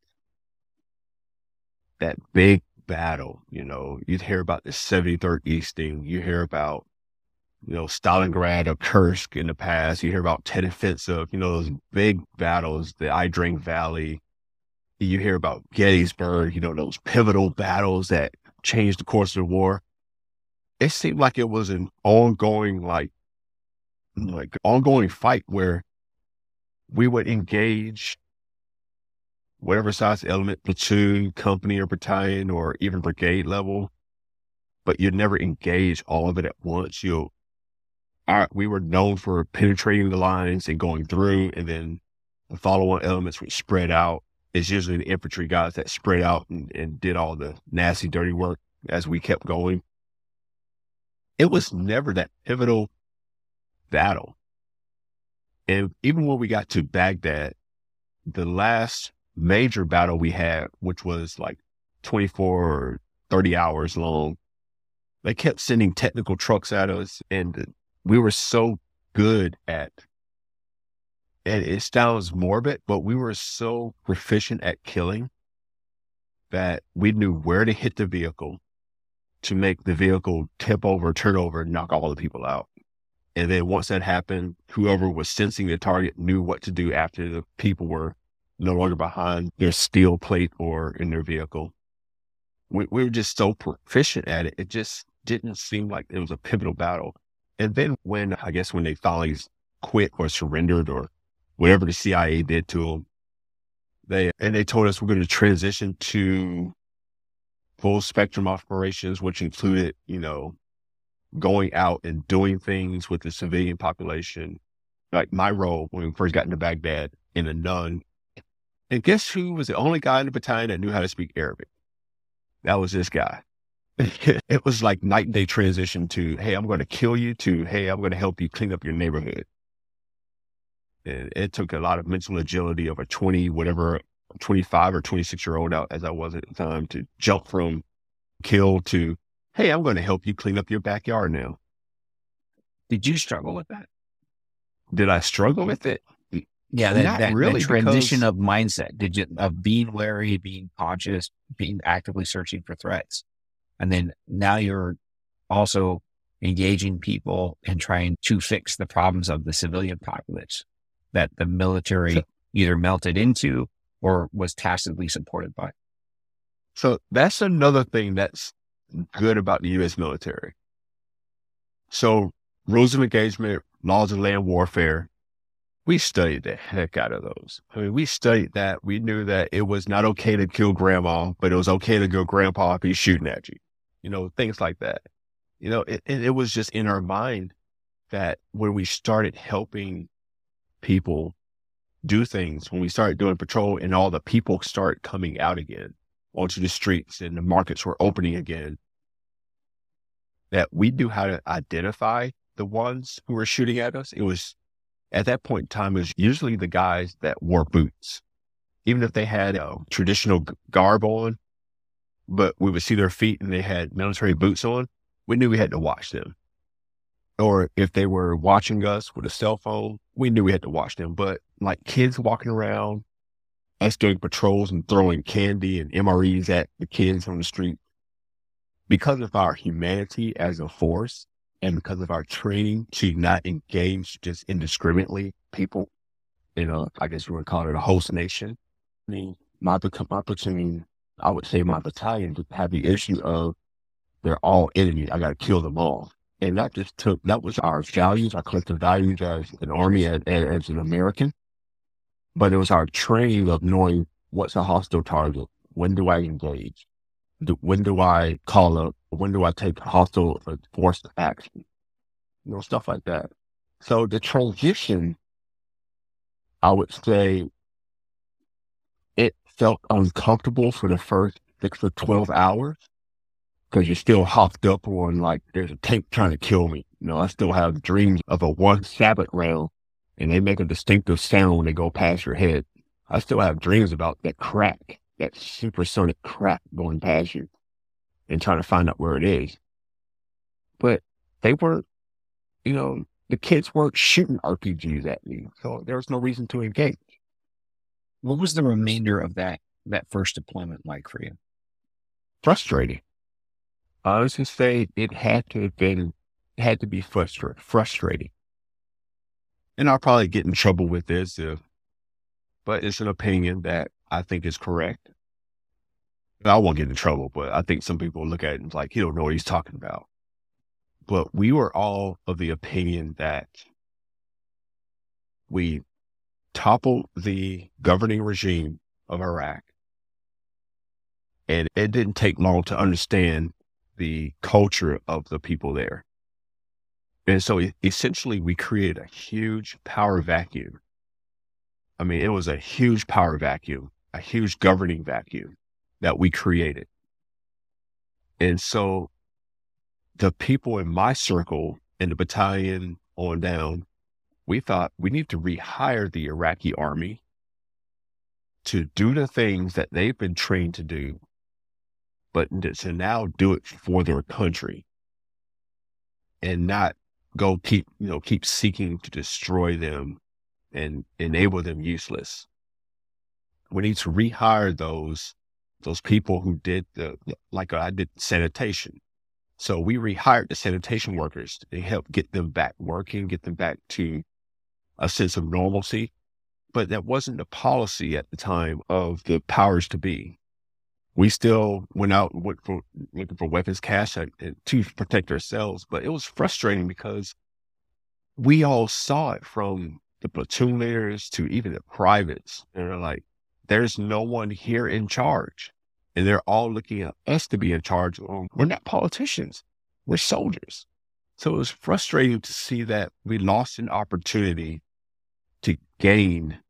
that big battle. You know, you'd hear about the 73rd Easting, you hear about, you know, Stalingrad or Kursk in the past, you hear about Tet Offensive, you know, those big battles, the Ia Drang Valley. You hear about Gettysburg, you know, those pivotal battles that changed the course of the war. It seemed like it was an ongoing, like, like ongoing fight where we would engage whatever size element, platoon, company, or battalion, or even brigade level, but you'd never engage all of it at once. Our, we were known for penetrating the lines and going through, and then the follow-on elements would spread out. It's usually the infantry guys that spread out and, and did all the nasty, dirty work as we kept going. It was never that pivotal battle. And even when we got to Baghdad, the last major battle we had, which was like 24 or 30 hours long, they kept sending technical trucks at us. And we were so good at, and it sounds morbid, but we were so proficient at killing that we knew where to hit the vehicle to make the vehicle tip over, turn over, knock all the people out. And then once that happened, whoever was sensing the target knew what to do after the people were no longer behind their steel plate or in their vehicle. We, we were just so proficient at it. It just didn't seem like it was a pivotal battle. And then when, I guess, when they finally quit or surrendered or whatever the CIA did to them, they, and they told us we're going to transition to full spectrum operations, which included, you know, going out and doing things with the civilian population. Like my role when we first got into Baghdad in a nun and guess who was the only guy in the battalion that knew how to speak Arabic? That was this guy. it was like night and day transition to, hey, I'm going to kill you, to, hey, I'm going to help you clean up your neighborhood. And it took a lot of mental agility of a 20, whatever, 25 or 26 year old out as I was at the time to jump from kill to, hey, I'm going to help you clean up your backyard now. Did you struggle with that? Did I struggle with it? Yeah, that, that, really that transition because... of mindset, did you, of being wary, being conscious, being actively searching for threats. And then now you're also engaging people and trying to fix the problems of the civilian populace that the military so, either melted into or was tacitly supported by. So that's another thing that's good about the U.S. military. So rules of engagement, laws of land warfare, we studied the heck out of those. I mean, we studied that. We knew that it was not okay to kill grandma, but it was okay to kill grandpa if he's shooting at you. You know, things like that. You know, it, it was just in our mind that when we started helping people do things, when we started doing patrol and all the people start coming out again onto the streets and the markets were opening again, that we knew how to identify the ones who were shooting at us. It was at that point in time, it was usually the guys that wore boots, even if they had a traditional garb on, but we would see their feet and they had military boots on. We knew we had to watch them. Or if they were watching us with a cell phone, we knew we had to watch them. But like kids walking around, us doing patrols and throwing candy and MREs at the kids on the street, because of our humanity as a force, and because of our training to not engage just indiscriminately people, you know, I guess we would call it a host nation. I mean, my, my platoon, I would say my battalion just had the issue of they're all enemies. I got to kill them all. And that just took, that was our values, our collective values as an army, as, as an American. But it was our training of knowing what's a hostile target. When do I engage? when do I call up? When do I take hostile uh, force action? You know, stuff like that. So the transition, I would say, it felt uncomfortable for the first six or 12 hours because you're still hopped up on like, there's a tank trying to kill me. You know, I still have dreams of a one sabot round and they make a distinctive sound when they go past your head. I still have dreams about that crack that supersonic crack going past you and trying to find out where it is. But they weren't, you know, the kids weren't shooting RPGs at me. So there was no reason to engage. What was the remainder of that that first deployment like for you? Frustrating. I was going to say it had to have been had to be frustrating frustrating. And I'll probably get in trouble with this if but it's an opinion that I think is correct. I won't get in trouble, but I think some people look at it and like, he don't know what he's talking about. But we were all of the opinion that we toppled the governing regime of Iraq. And it didn't take long to understand the culture of the people there. And so essentially, we created a huge power vacuum. I mean, it was a huge power vacuum, a huge governing vacuum that we created. And so the people in my circle in the battalion on down, we thought we need to rehire the Iraqi army to do the things that they've been trained to do, but to now do it for their country and not go keep, you know, keep seeking to destroy them and enable them useless. We need to rehire those those people who did the like uh, I did sanitation. So we rehired the sanitation workers to help get them back working, get them back to a sense of normalcy. But that wasn't the policy at the time of the powers to be. We still went out went for, looking for weapons cache to protect ourselves, but it was frustrating because we all saw it from the platoon leaders to even the privates. And they're like, there's no one here in charge. And they're all looking at us to be in charge. We're not politicians. We're soldiers. So it was frustrating to see that we lost an opportunity to gain.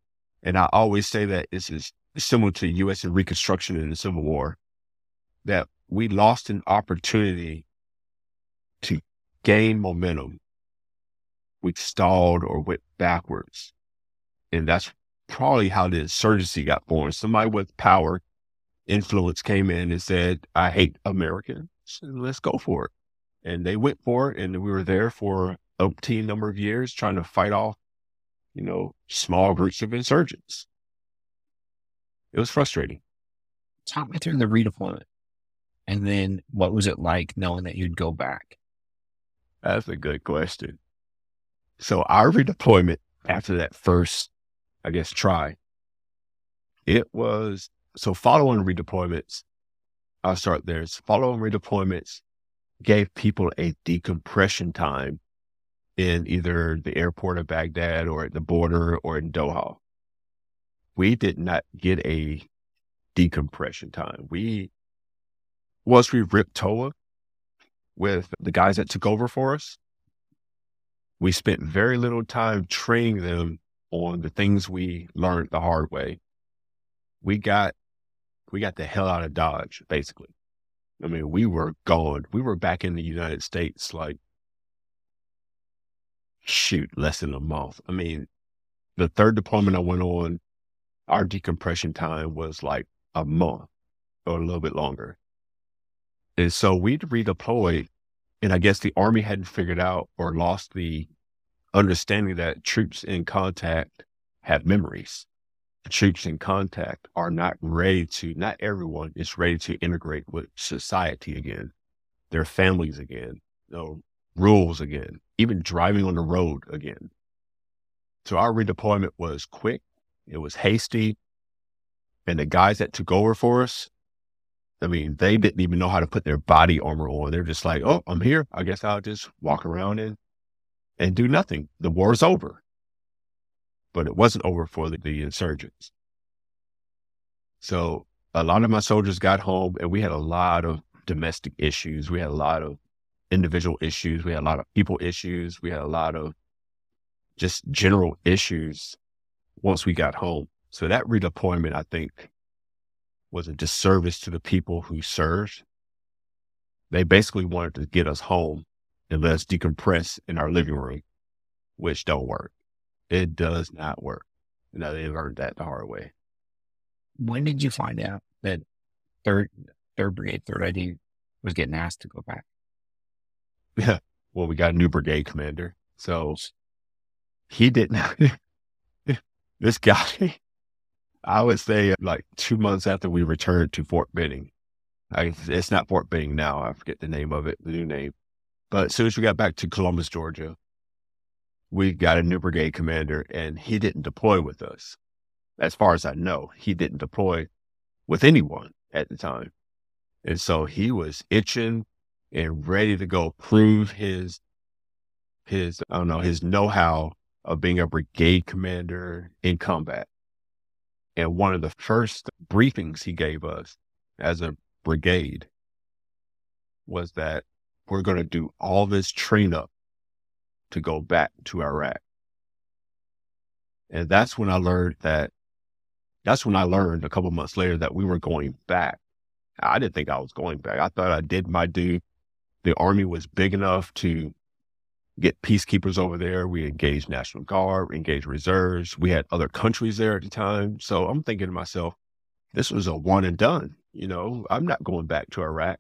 And I always say that this is similar to U.S. and Reconstruction in the Civil War, that we lost an opportunity to gain momentum. We stalled or went backwards. And that's probably how the insurgency got born. Somebody with power influence came in and said, I hate Americans. Let's go for it. And they went for it. And we were there for a teen number of years trying to fight off, you know, small groups of insurgents. It was frustrating. Talk me through the redeployment. And then what was it like knowing that you'd go back? That's a good question. So our redeployment after that first, I guess, try, it was so following redeployments, I'll start there. So following redeployments gave people a decompression time in either the airport of Baghdad or at the border or in Doha. We did not get a decompression time. We, once we ripped TOA with the guys that took over for us, we spent very little time training them on the things we learned the hard way. We got we got the hell out of Dodge, basically. I mean, we were gone. We were back in the United States like, shoot, less than a month. I mean, the third deployment I went on, our decompression time was like a month or a little bit longer. And so we'd redeployed, and I guess the Army hadn't figured out or lost the understanding that troops in contact have memories troops in contact are not ready to, not everyone is ready to integrate with society again, their families again, you rules again, even driving on the road again. So our redeployment was quick, it was hasty, and the guys that took over for us, I mean, they didn't even know how to put their body armor on. They're just like, oh, I'm here. I guess I'll just walk around and and do nothing. The war's over but it wasn't over for the, the insurgents. So a lot of my soldiers got home and we had a lot of domestic issues. We had a lot of individual issues. We had a lot of people issues. We had a lot of just general issues once we got home. So that redeployment, I think, was a disservice to the people who served. They basically wanted to get us home and let us decompress in our living room, which don't work. It does not work. You know, they learned that the hard way. When did you find out that third third brigade, third ID was getting asked to go back? Yeah. Well, we got a new brigade commander. So he didn't. this guy, I would say, like two months after we returned to Fort Benning, I, it's not Fort Benning now. I forget the name of it, the new name. But as soon as we got back to Columbus, Georgia, we got a new brigade commander, and he didn't deploy with us. As far as I know, he didn't deploy with anyone at the time. And so he was itching and ready to go prove his his I don't know his know how of being a brigade commander in combat. And one of the first briefings he gave us as a brigade was that we're going to do all this train up to go back to Iraq. And that's when I learned that, that's when I learned a couple months later that we were going back. I didn't think I was going back. I thought I did my due. The army was big enough to get peacekeepers over there. We engaged National Guard, engaged reserves. We had other countries there at the time. So I'm thinking to myself, this was a one and done. You know, I'm not going back to Iraq.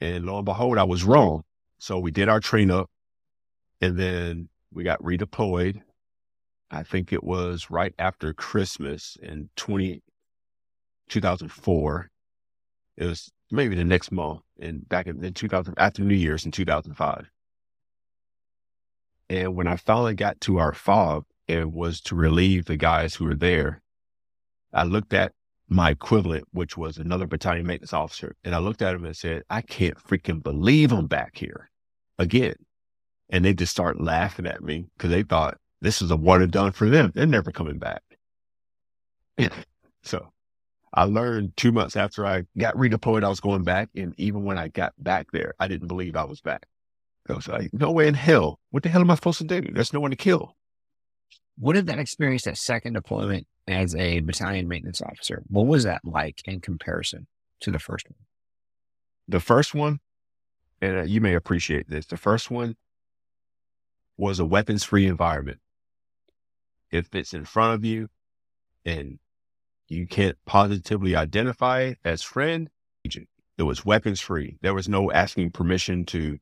And lo and behold, I was wrong. So we did our train up and then we got redeployed. I think it was right after Christmas in 20, 2004. It was maybe the next month and back in, in 2000, after New Year's in 2005. And when I finally got to our fob and was to relieve the guys who were there, I looked at my equivalent, which was another battalion maintenance officer, and I looked at him and said, I can't freaking believe I'm back here again. And they just start laughing at me because they thought this is a one and done for them. They're never coming back. so I learned two months after I got redeployed, I was going back. And even when I got back there, I didn't believe I was back. I was like, no way in hell. What the hell am I supposed to do? There's no one to kill. What did that experience, that second deployment as a battalion maintenance officer, what was that like in comparison to the first one? The first one, and uh, you may appreciate this, the first one was a weapons free environment. If it's in front of you and you can't positively identify it as friend, agent, it was weapons free. There was no asking permission to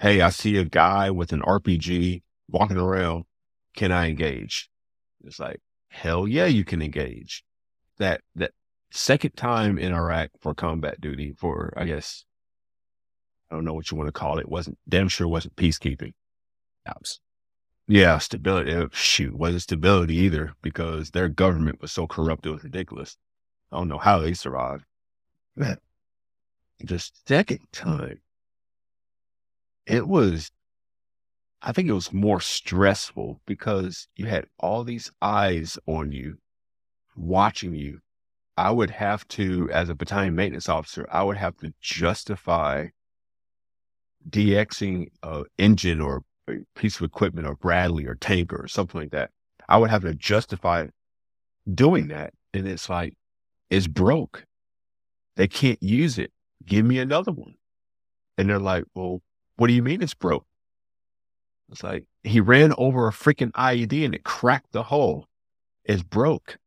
hey, I see a guy with an RPG walking around. Can I engage? It's like, hell yeah, you can engage. That, that second time in Iraq for combat duty for, I guess, I don't know what you want to call it. Wasn't damn sure wasn't peacekeeping. Ops. Yeah, stability. Uh, shoot, wasn't stability either because their government was so corrupt. It was ridiculous. I don't know how they survived. That the second time it was, I think it was more stressful because you had all these eyes on you, watching you. I would have to, as a battalion maintenance officer, I would have to justify DXing a engine or a piece of equipment or Bradley or tanker or something like that. I would have to justify doing that. And it's like, it's broke. They can't use it. Give me another one. And they're like, well, what do you mean it's broke? It's like he ran over a freaking IED and it cracked the hole. It's broke.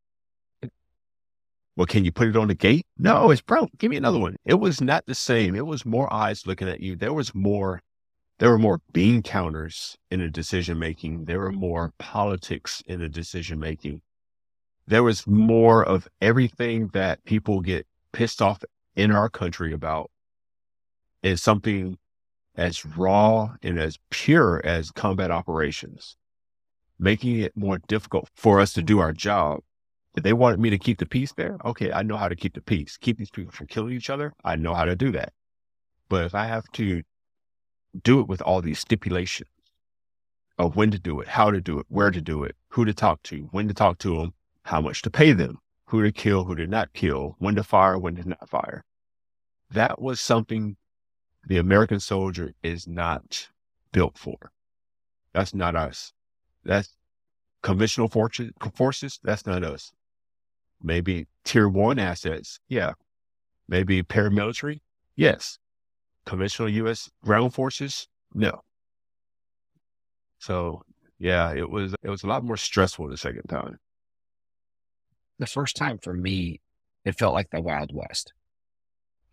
Well, can you put it on the gate? No, it's broke. Give me another one. It was not the same. It was more eyes looking at you. There was more, there were more bean counters in the decision making. There were more politics in the decision making. There was more of everything that people get pissed off in our country about is something as raw and as pure as combat operations, making it more difficult for us to do our job. If they wanted me to keep the peace there, okay, I know how to keep the peace. Keep these people from killing each other, I know how to do that. But if I have to do it with all these stipulations of when to do it, how to do it, where to do it, who to talk to, when to talk to them, how much to pay them, who to kill, who to not kill, when to fire, when to not fire. That was something the American soldier is not built for. That's not us. That's conventional forces. That's not us. Maybe tier one assets. Yeah. Maybe paramilitary. Yes. Conventional U.S. ground forces. No. So yeah, it was, it was a lot more stressful the second time. The first time for me, it felt like the Wild West.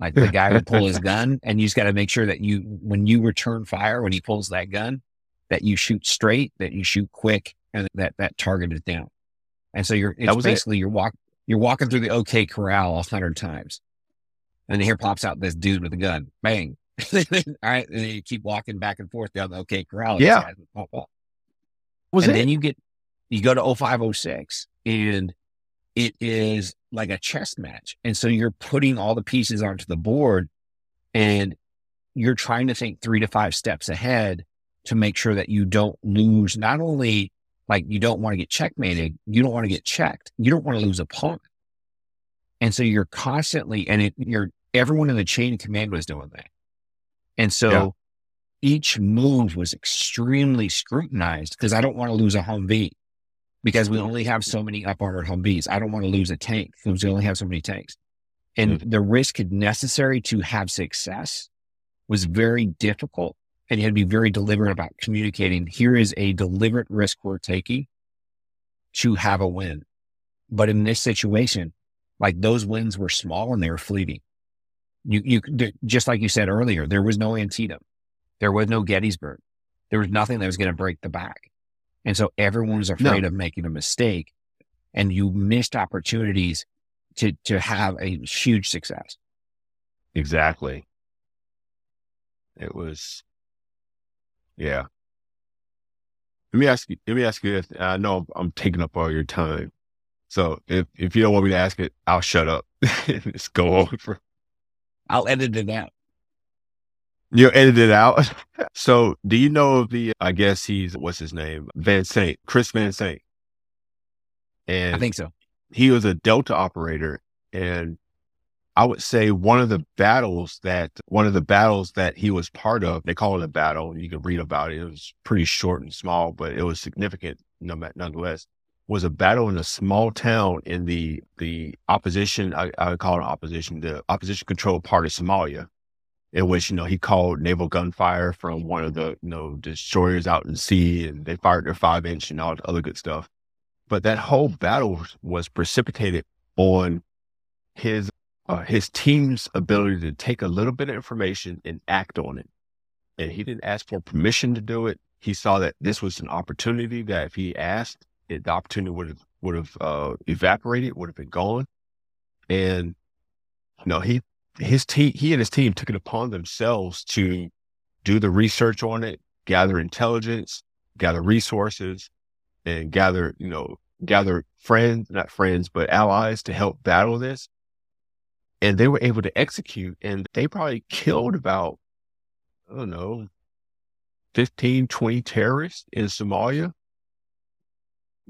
Like the guy would pull his gun, and you just got to make sure that you, when you return fire, when he pulls that gun, that you shoot straight, that you shoot quick, and that that target is down. And so you're it's basically it. you're walk you're walking through the OK Corral a hundred times, and here pops out this dude with a gun, bang. All right, and then you keep walking back and forth down the OK Corral. Yeah. Was and it? then you get you go to 0506 and it is like a chess match. And so you're putting all the pieces onto the board and you're trying to think three to five steps ahead to make sure that you don't lose not only like you don't want to get checkmated, you don't want to get checked, you don't want to lose a pawn. And so you're constantly, and it, you're everyone in the chain of command was doing that. And so yeah. each move was extremely scrutinized because I don't want to lose a home Humvee because we only have so many up armored Humvees. I don't want to lose a tank because we only have so many tanks. And mm-hmm. the risk necessary to have success was very difficult. And you had to be very deliberate about communicating. Here is a deliberate risk we're taking to have a win. But in this situation, like those wins were small and they were fleeting. You, you, just like you said earlier, there was no Antietam. There was no Gettysburg. There was nothing that was going to break the back. And so everyone was afraid no. of making a mistake and you missed opportunities to, to have a huge success. Exactly. It was, yeah. Let me ask you, let me ask you this. I know I'm taking up all your time. So if, if you don't want me to ask it, I'll shut up. Just go over. I'll edit it out. You edit it out. so do you know of the, I guess he's, what's his name? VanSant, Chris VanSant. And I think so. He was a Delta operator and I would say one of the battles that one of the battles that he was part of, they call it a battle. You can read about it. It was pretty short and small, but it was significant nonetheless. Was a battle in a small town in the the opposition. I, I would call it opposition, the opposition controlled part of Somalia, in which you know he called naval gunfire from one of the you know destroyers out in sea, and they fired their five inch and all the other good stuff. But that whole battle was precipitated on his uh, his team's ability to take a little bit of information and act on it. And he didn't ask for permission to do it. He saw that this was an opportunity that if he asked, it, the opportunity would have would have uh, evaporated, would have been gone. And you know, he his team, he and his team took it upon themselves to do the research on it, gather intelligence, gather resources, and gather you know gather friends, not friends, but allies to help battle this. And they were able to execute and they probably killed about i don't know 15 20 terrorists in somalia.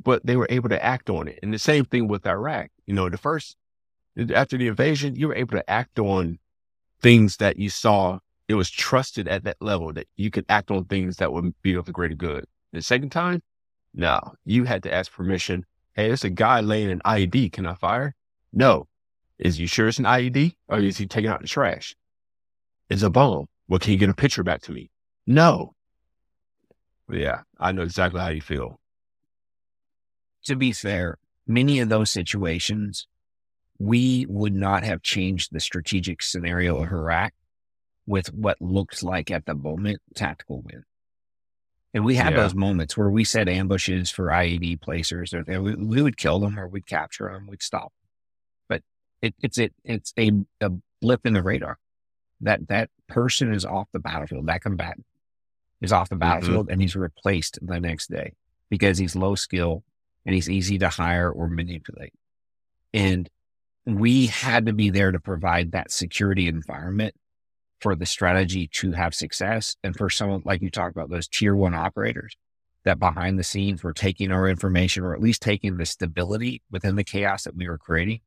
But they were able to act on it. And the same thing with iraq. You know the first after the invasion you were able to act on things that you saw it was trusted at that level that you could act on things that would be of the greater good the second time no you had to ask permission hey there's a guy laying an ied can i fire no is you sure it's an IED or is he taking out the trash? It's a bomb. Well, can you get a picture back to me? No. Yeah, I know exactly how you feel. To be fair, many of those situations, we would not have changed the strategic scenario of Iraq with what looked like at the moment tactical win. And we had yeah. those moments where we set ambushes for IED placers, or we, we would kill them or we'd capture them, we'd stop it, it's it, it's a, a blip in the radar. That that person is off the battlefield. That combatant is off the mm-hmm. battlefield, mm-hmm. and he's replaced the next day because he's low skill and he's easy to hire or manipulate. And we had to be there to provide that security environment for the strategy to have success. And for someone like you talked about, those tier one operators that behind the scenes were taking our information or at least taking the stability within the chaos that we were creating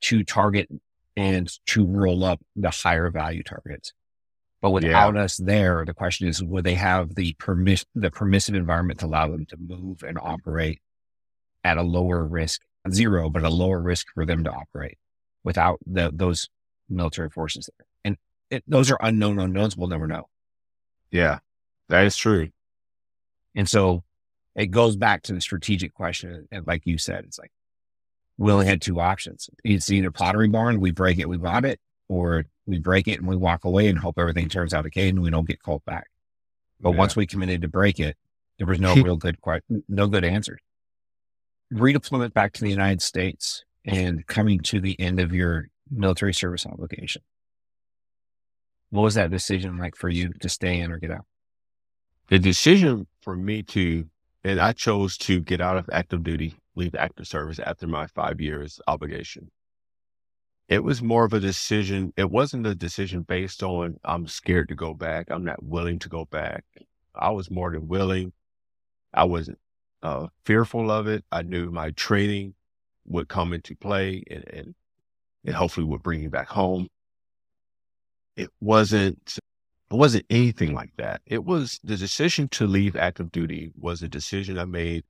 to target and to roll up the higher value targets. But without yeah. us there, the question is, would they have the permission, the permissive environment to allow them to move and operate at a lower risk, zero, but a lower risk for them to operate without the, those military forces there? And it, those are unknown unknowns. We'll never know. Yeah, that is true. And so it goes back to the strategic question. And like you said, it's like, we only had two options. It's either pottery barn, we break it, we rob it, or we break it and we walk away and hope everything turns out okay and we don't get called back. But Yeah. once we committed to break it, there was no real good, que- no good answers. Redeployment back to the United States and coming to the end of your military service obligation. What was that decision like for you to stay in or get out? the decision for me to, and I chose to get out of active duty, leave active service after my five years obligation. It was more of a decision. It wasn't a decision based on I'm scared to go back. I'm not willing to go back. I was more than willing. I wasn't uh, fearful of it. I knew my training would come into play and, and it hopefully would bring me back home. It wasn't it wasn't anything like that. It was the decision to leave active duty was a decision I made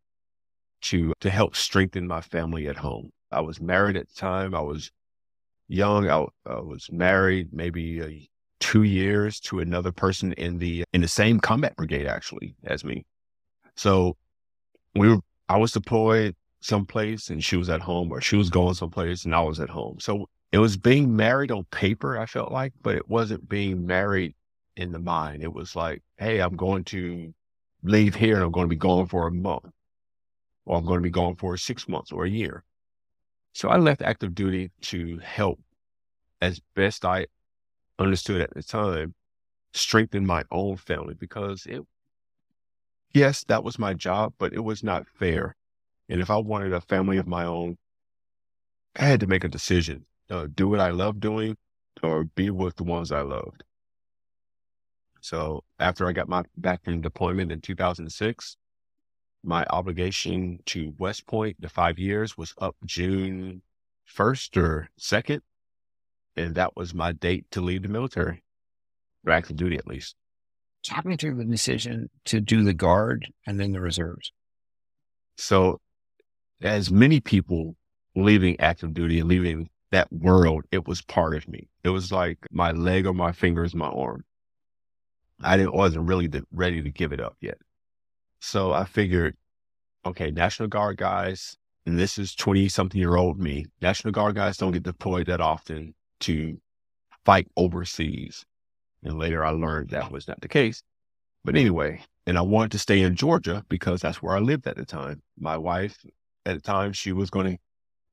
to to help strengthen my family at home. I was married at the time. I was young. I, I was married maybe uh, two years to another person in the in the same combat brigade actually as me. So we were I was deployed someplace and she was at home, or she was going someplace and I was at home. So it was being married on paper. I felt like, but it wasn't being married in the mind. It was like, hey, I'm going to leave here and I'm going to be gone for a month, or I'm going to be gone for six months or a year. So I left active duty to help as best I understood at the time, strengthen my own family because it, yes, that was my job, but it was not fair. And if I wanted a family of my own, I had to make a decision, do what I love doing or be with the ones I loved. So after I got my back from deployment in 2006, my obligation to West Point, the five years, was up June 1st or 2nd. And that was my date to leave the military, or active duty at least. Talk me through the decision to do the guard and then the reserves. So, as many people leaving active duty and leaving that world, it was part of me. It was like my leg or my fingers, my arm. I didn't wasn't really the, ready to give it up yet. So I figured, okay, National Guard guys, and this is 20 something year old me. National Guard guys don't get deployed that often to fight overseas. And later I learned that was not the case. But anyway, and I wanted to stay in Georgia because that's where I lived at the time. My wife at the time, she was going to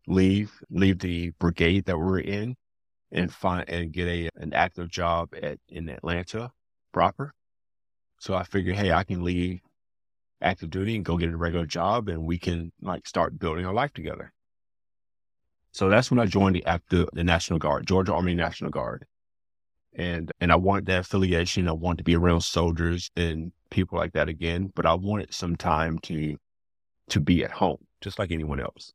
leave, leave the brigade that we were in and find and get a an active job at in Atlanta proper. So I figured, hey, I can leave active duty and go get a regular job and we can like start building our life together. So that's when I joined the active the National Guard, Georgia Army National Guard. And and I wanted that affiliation. I wanted to be around soldiers and people like that again, but I wanted some time to to be at home, just like anyone else.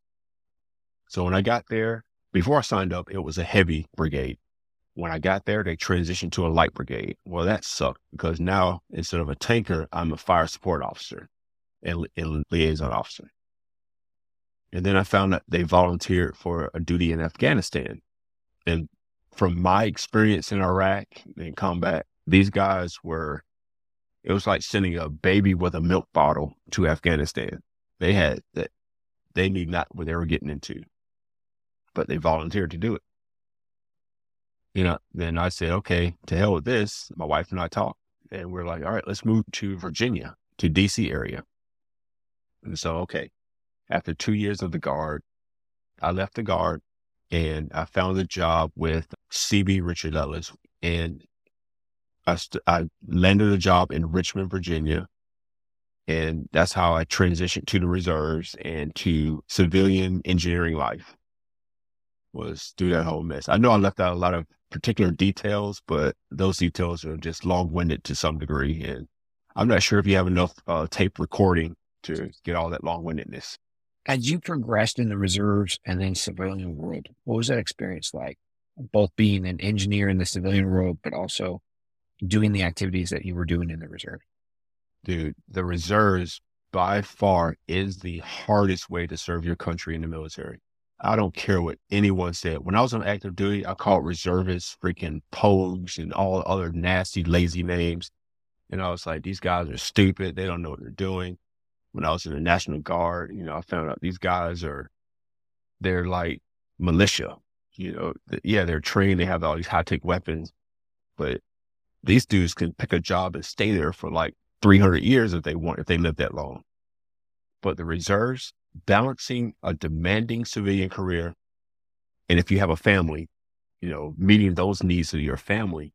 So when I got there, before I signed up, it was a heavy brigade. When I got there, they transitioned to a light brigade. Well, that sucked because now instead of a tanker, I'm a fire support officer and, and liaison officer. And then I found that they volunteered for a duty in Afghanistan. And from my experience in Iraq in combat, these guys were, it was like sending a baby with a milk bottle to Afghanistan. They had that, they knew not what they were getting into, but they volunteered to do it. You know, then I said, okay, to hell with this. My wife and I talked and we're like, all right, let's move to Virginia, to DC area. And so, okay, after two years of the guard, I left the guard and I found a job with CB Richard Ellis. And I, st- I landed a job in Richmond, Virginia. And that's how I transitioned to the reserves and to civilian engineering life was through that whole mess. I know I left out a lot of particular details, but those details are just long winded to some degree. And I'm not sure if you have enough uh, tape recording to get all that long windedness. As you progressed in the reserves and then civilian world, what was that experience like? Both being an engineer in the civilian world, but also doing the activities that you were doing in the reserve. Dude, the reserves by far is the hardest way to serve your country in the military. I don't care what anyone said. When I was on active duty, I called reservists freaking pogues and all other nasty, lazy names. And I was like, these guys are stupid. They don't know what they're doing. When I was in the National Guard, you know, I found out these guys are, they're like militia. You know, yeah, they're trained. They have all these high tech weapons, but these dudes can pick a job and stay there for like 300 years if they want, if they live that long. But the reserves, balancing a demanding civilian career, and if you have a family, you know, meeting those needs of your family,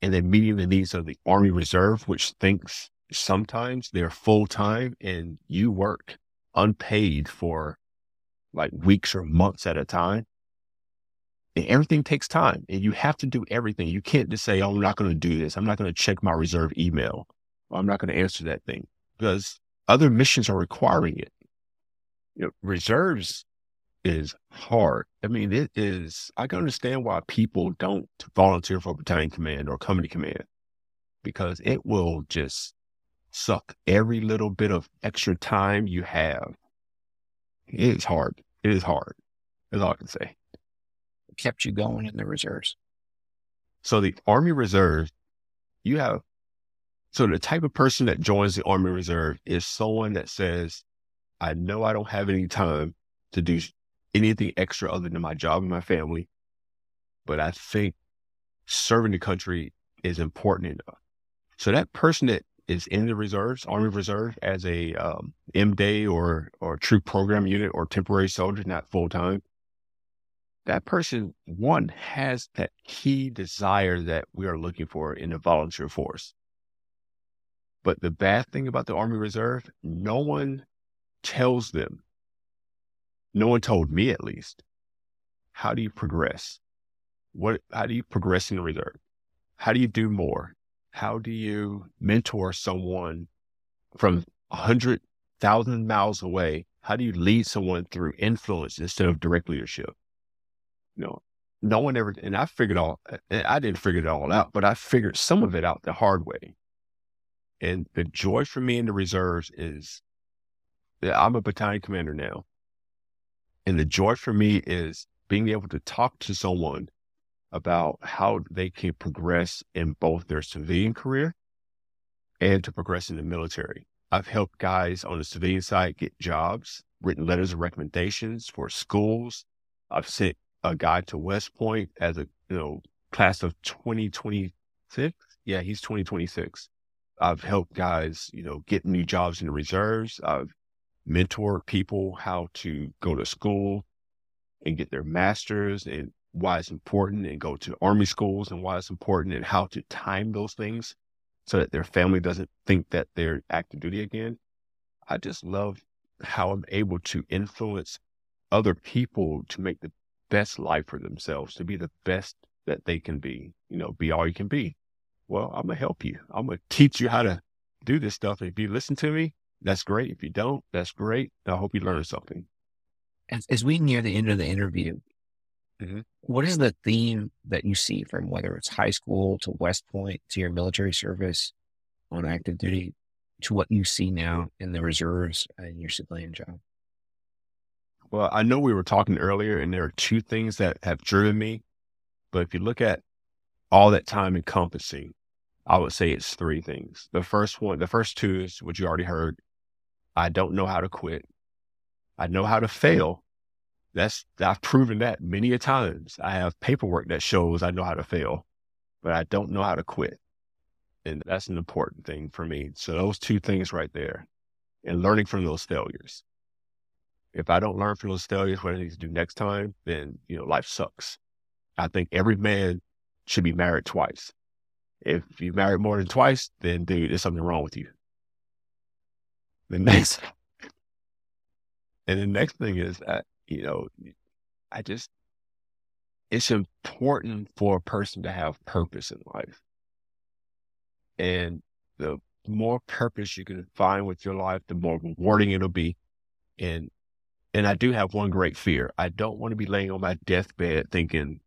and then meeting the needs of the Army Reserve, which thinks sometimes they're full time and you work unpaid for like weeks or months at a time. And everything takes time and you have to do everything. You can't just say, oh, I'm not going to do this. I'm not going to check my reserve email. I'm not going to answer that thing because other missions are requiring it. You know, reserves is hard. I mean, it is, I can understand why people don't volunteer for battalion command or company command because it will just suck every little bit of extra time you have. It is hard. It is hard. That's all I can say. Kept you going in the reserves. So the Army Reserve, you have, so the type of person that joins the Army Reserve is someone that says, I know I don't have any time to do anything extra other than my job and my family, but I think serving the country is important enough. So that person that is in the reserves, Army Reserve, as a um, M-Day or or troop program unit or temporary soldier, not full time. That person, one, has that key desire that we are looking for in a volunteer force. But the bad thing about the Army Reserve, no one tells them, no one told me at least, how do you progress? What, how do you progress in the reserve? How do you do more? how do you mentor someone from a hundred thousand miles away? How do you lead someone through influence instead of direct leadership? You know, no one ever, and I figured all, eh, eh, I didn't figure it all out, but I figured some of it out the hard way. And the joy for me in the reserves is that I'm a battalion commander now. And the joy for me is being able to talk to someone about how they can progress in both their civilian career and to progress in the military. I've helped guys on the civilian side get jobs, written letters of recommendations for schools. I've sent a guy to West Point as a you know class of 2026. Yeah, he's 2026. I've helped guys, you know, get new jobs in the reserves. I've mentored people how to go to school and get their masters and why it's important and go to army schools and why it's important and how to time those things so that their family doesn't think that they're active duty again. I just love how I'm able to influence other people to make the best life for themselves, to be the best that they can be, you know, be all you can be. Well, I'm going to help you. I'm going to teach you how to do this stuff. If you listen to me, that's great. If you don't, that's great. I hope you learn something. As, as we near the end of the interview, Mm-hmm. What is the theme that you see from whether it's high school to West Point to your military service on active duty to what you see now in the reserves and your civilian job? Well, I know we were talking earlier, and there are two things that have driven me. But if you look at all that time encompassing, I would say it's three things. The first one, the first two is what you already heard. I don't know how to quit. I know how to fail, that's I've proven that many a times. I have paperwork that shows I know how to fail, but I don't know how to quit. And that's an important thing for me. So those two things right there and learning from those failures. If I don't learn from those failures, what I need to do next time, then, you know, life sucks. I think every man should be married twice. If you married more than twice, then dude, there's something wrong with you. The next, and the next thing is that you know, I just, it's important for a person to have purpose in life. And the more purpose you can find with your life, the more rewarding it'll be. And, and I do have one great fear. I don't want to be laying on my deathbed thinking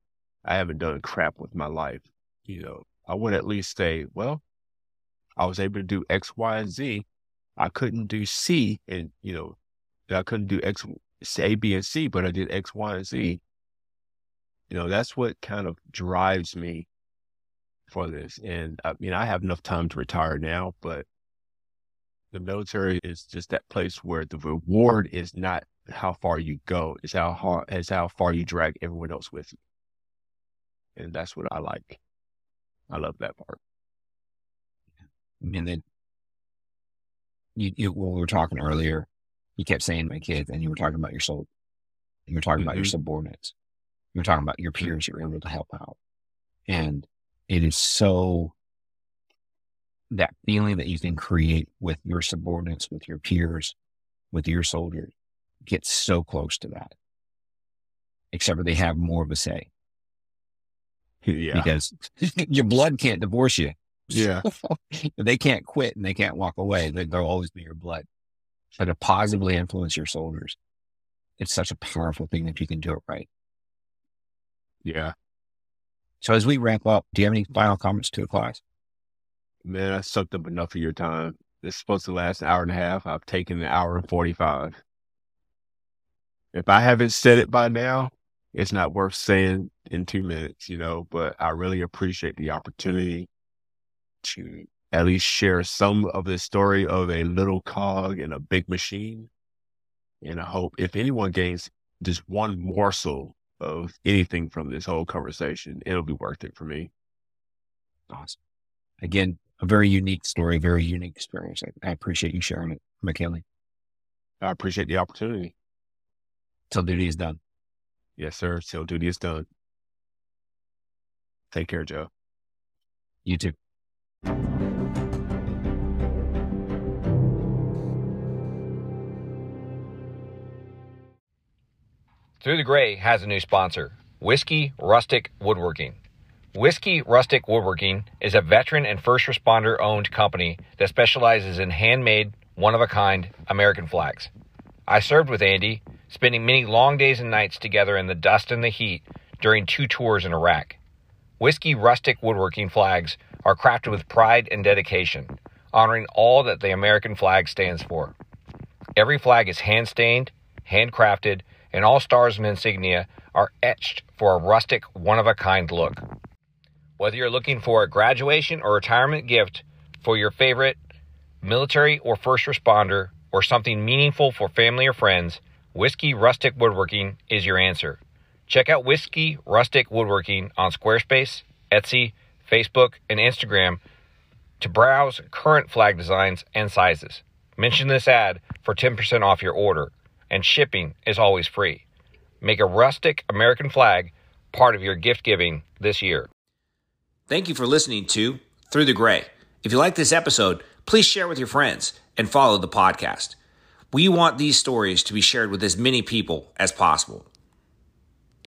I haven't done crap with my life. You know, I want to at least say, well, I was able to do X, Y, and Z. I couldn't do C and, you know, I couldn't do X, A, B, and C, but I did X, Y, and Z. You know, that's what kind of drives me for this. And I mean, I have enough time to retire now, but the military is just that place where the reward is not how far you go, it's how hard, it's how far you drag everyone else with you. And that's what I like. I love that part. And then you, you, when we were talking earlier, you kept saying my kids, and you were talking about your soul. You were talking mm-hmm. about your mm-hmm. subordinates. You were talking about your peers you're able to help out. And it is so that feeling that you can create with your subordinates, with your peers, with your soldiers, gets so close to that. Except for they have more of a say. Yeah. Because your blood can't divorce you. Yeah. they can't quit and they can't walk away. They, will always be your blood. But to positively influence your soldiers, it's such a powerful thing if you can do it right. Yeah. So as we wrap up, do you have any final comments to the class? Man, I sucked up enough of your time. It's supposed to last an hour and a half. I've taken an hour and 45. If I haven't said it by now, it's not worth saying in two minutes, you know, but I really appreciate the opportunity to at least share some of the story of a little cog in a big machine. And I hope if anyone gains just one morsel of anything from this whole conversation, it'll be worth it for me. Awesome. Again, a very unique story, very unique experience. I, I appreciate you sharing it, McKinley. I appreciate the opportunity. Till duty is done. Yes, sir. Till duty is done. Take care, Joe. You too. Through the Gray has a new sponsor Whiskey Rustic Woodworking. Whiskey Rustic Woodworking is a veteran and first responder owned company that specializes in handmade, one of a kind American flags. I served with Andy, spending many long days and nights together in the dust and the heat during two tours in Iraq. Whiskey Rustic Woodworking flags are crafted with pride and dedication, honoring all that the American flag stands for. Every flag is hand stained, handcrafted, and all stars and insignia are etched for a rustic, one of a kind look. Whether you're looking for a graduation or retirement gift for your favorite military or first responder, or something meaningful for family or friends, Whiskey Rustic Woodworking is your answer. Check out Whiskey Rustic Woodworking on Squarespace, Etsy, Facebook, and Instagram to browse current flag designs and sizes. Mention this ad for 10% off your order, and shipping is always free. Make a rustic American flag part of your gift giving this year. Thank you for listening to Through the Gray. If you like this episode, please share with your friends and follow the podcast. We want these stories to be shared with as many people as possible.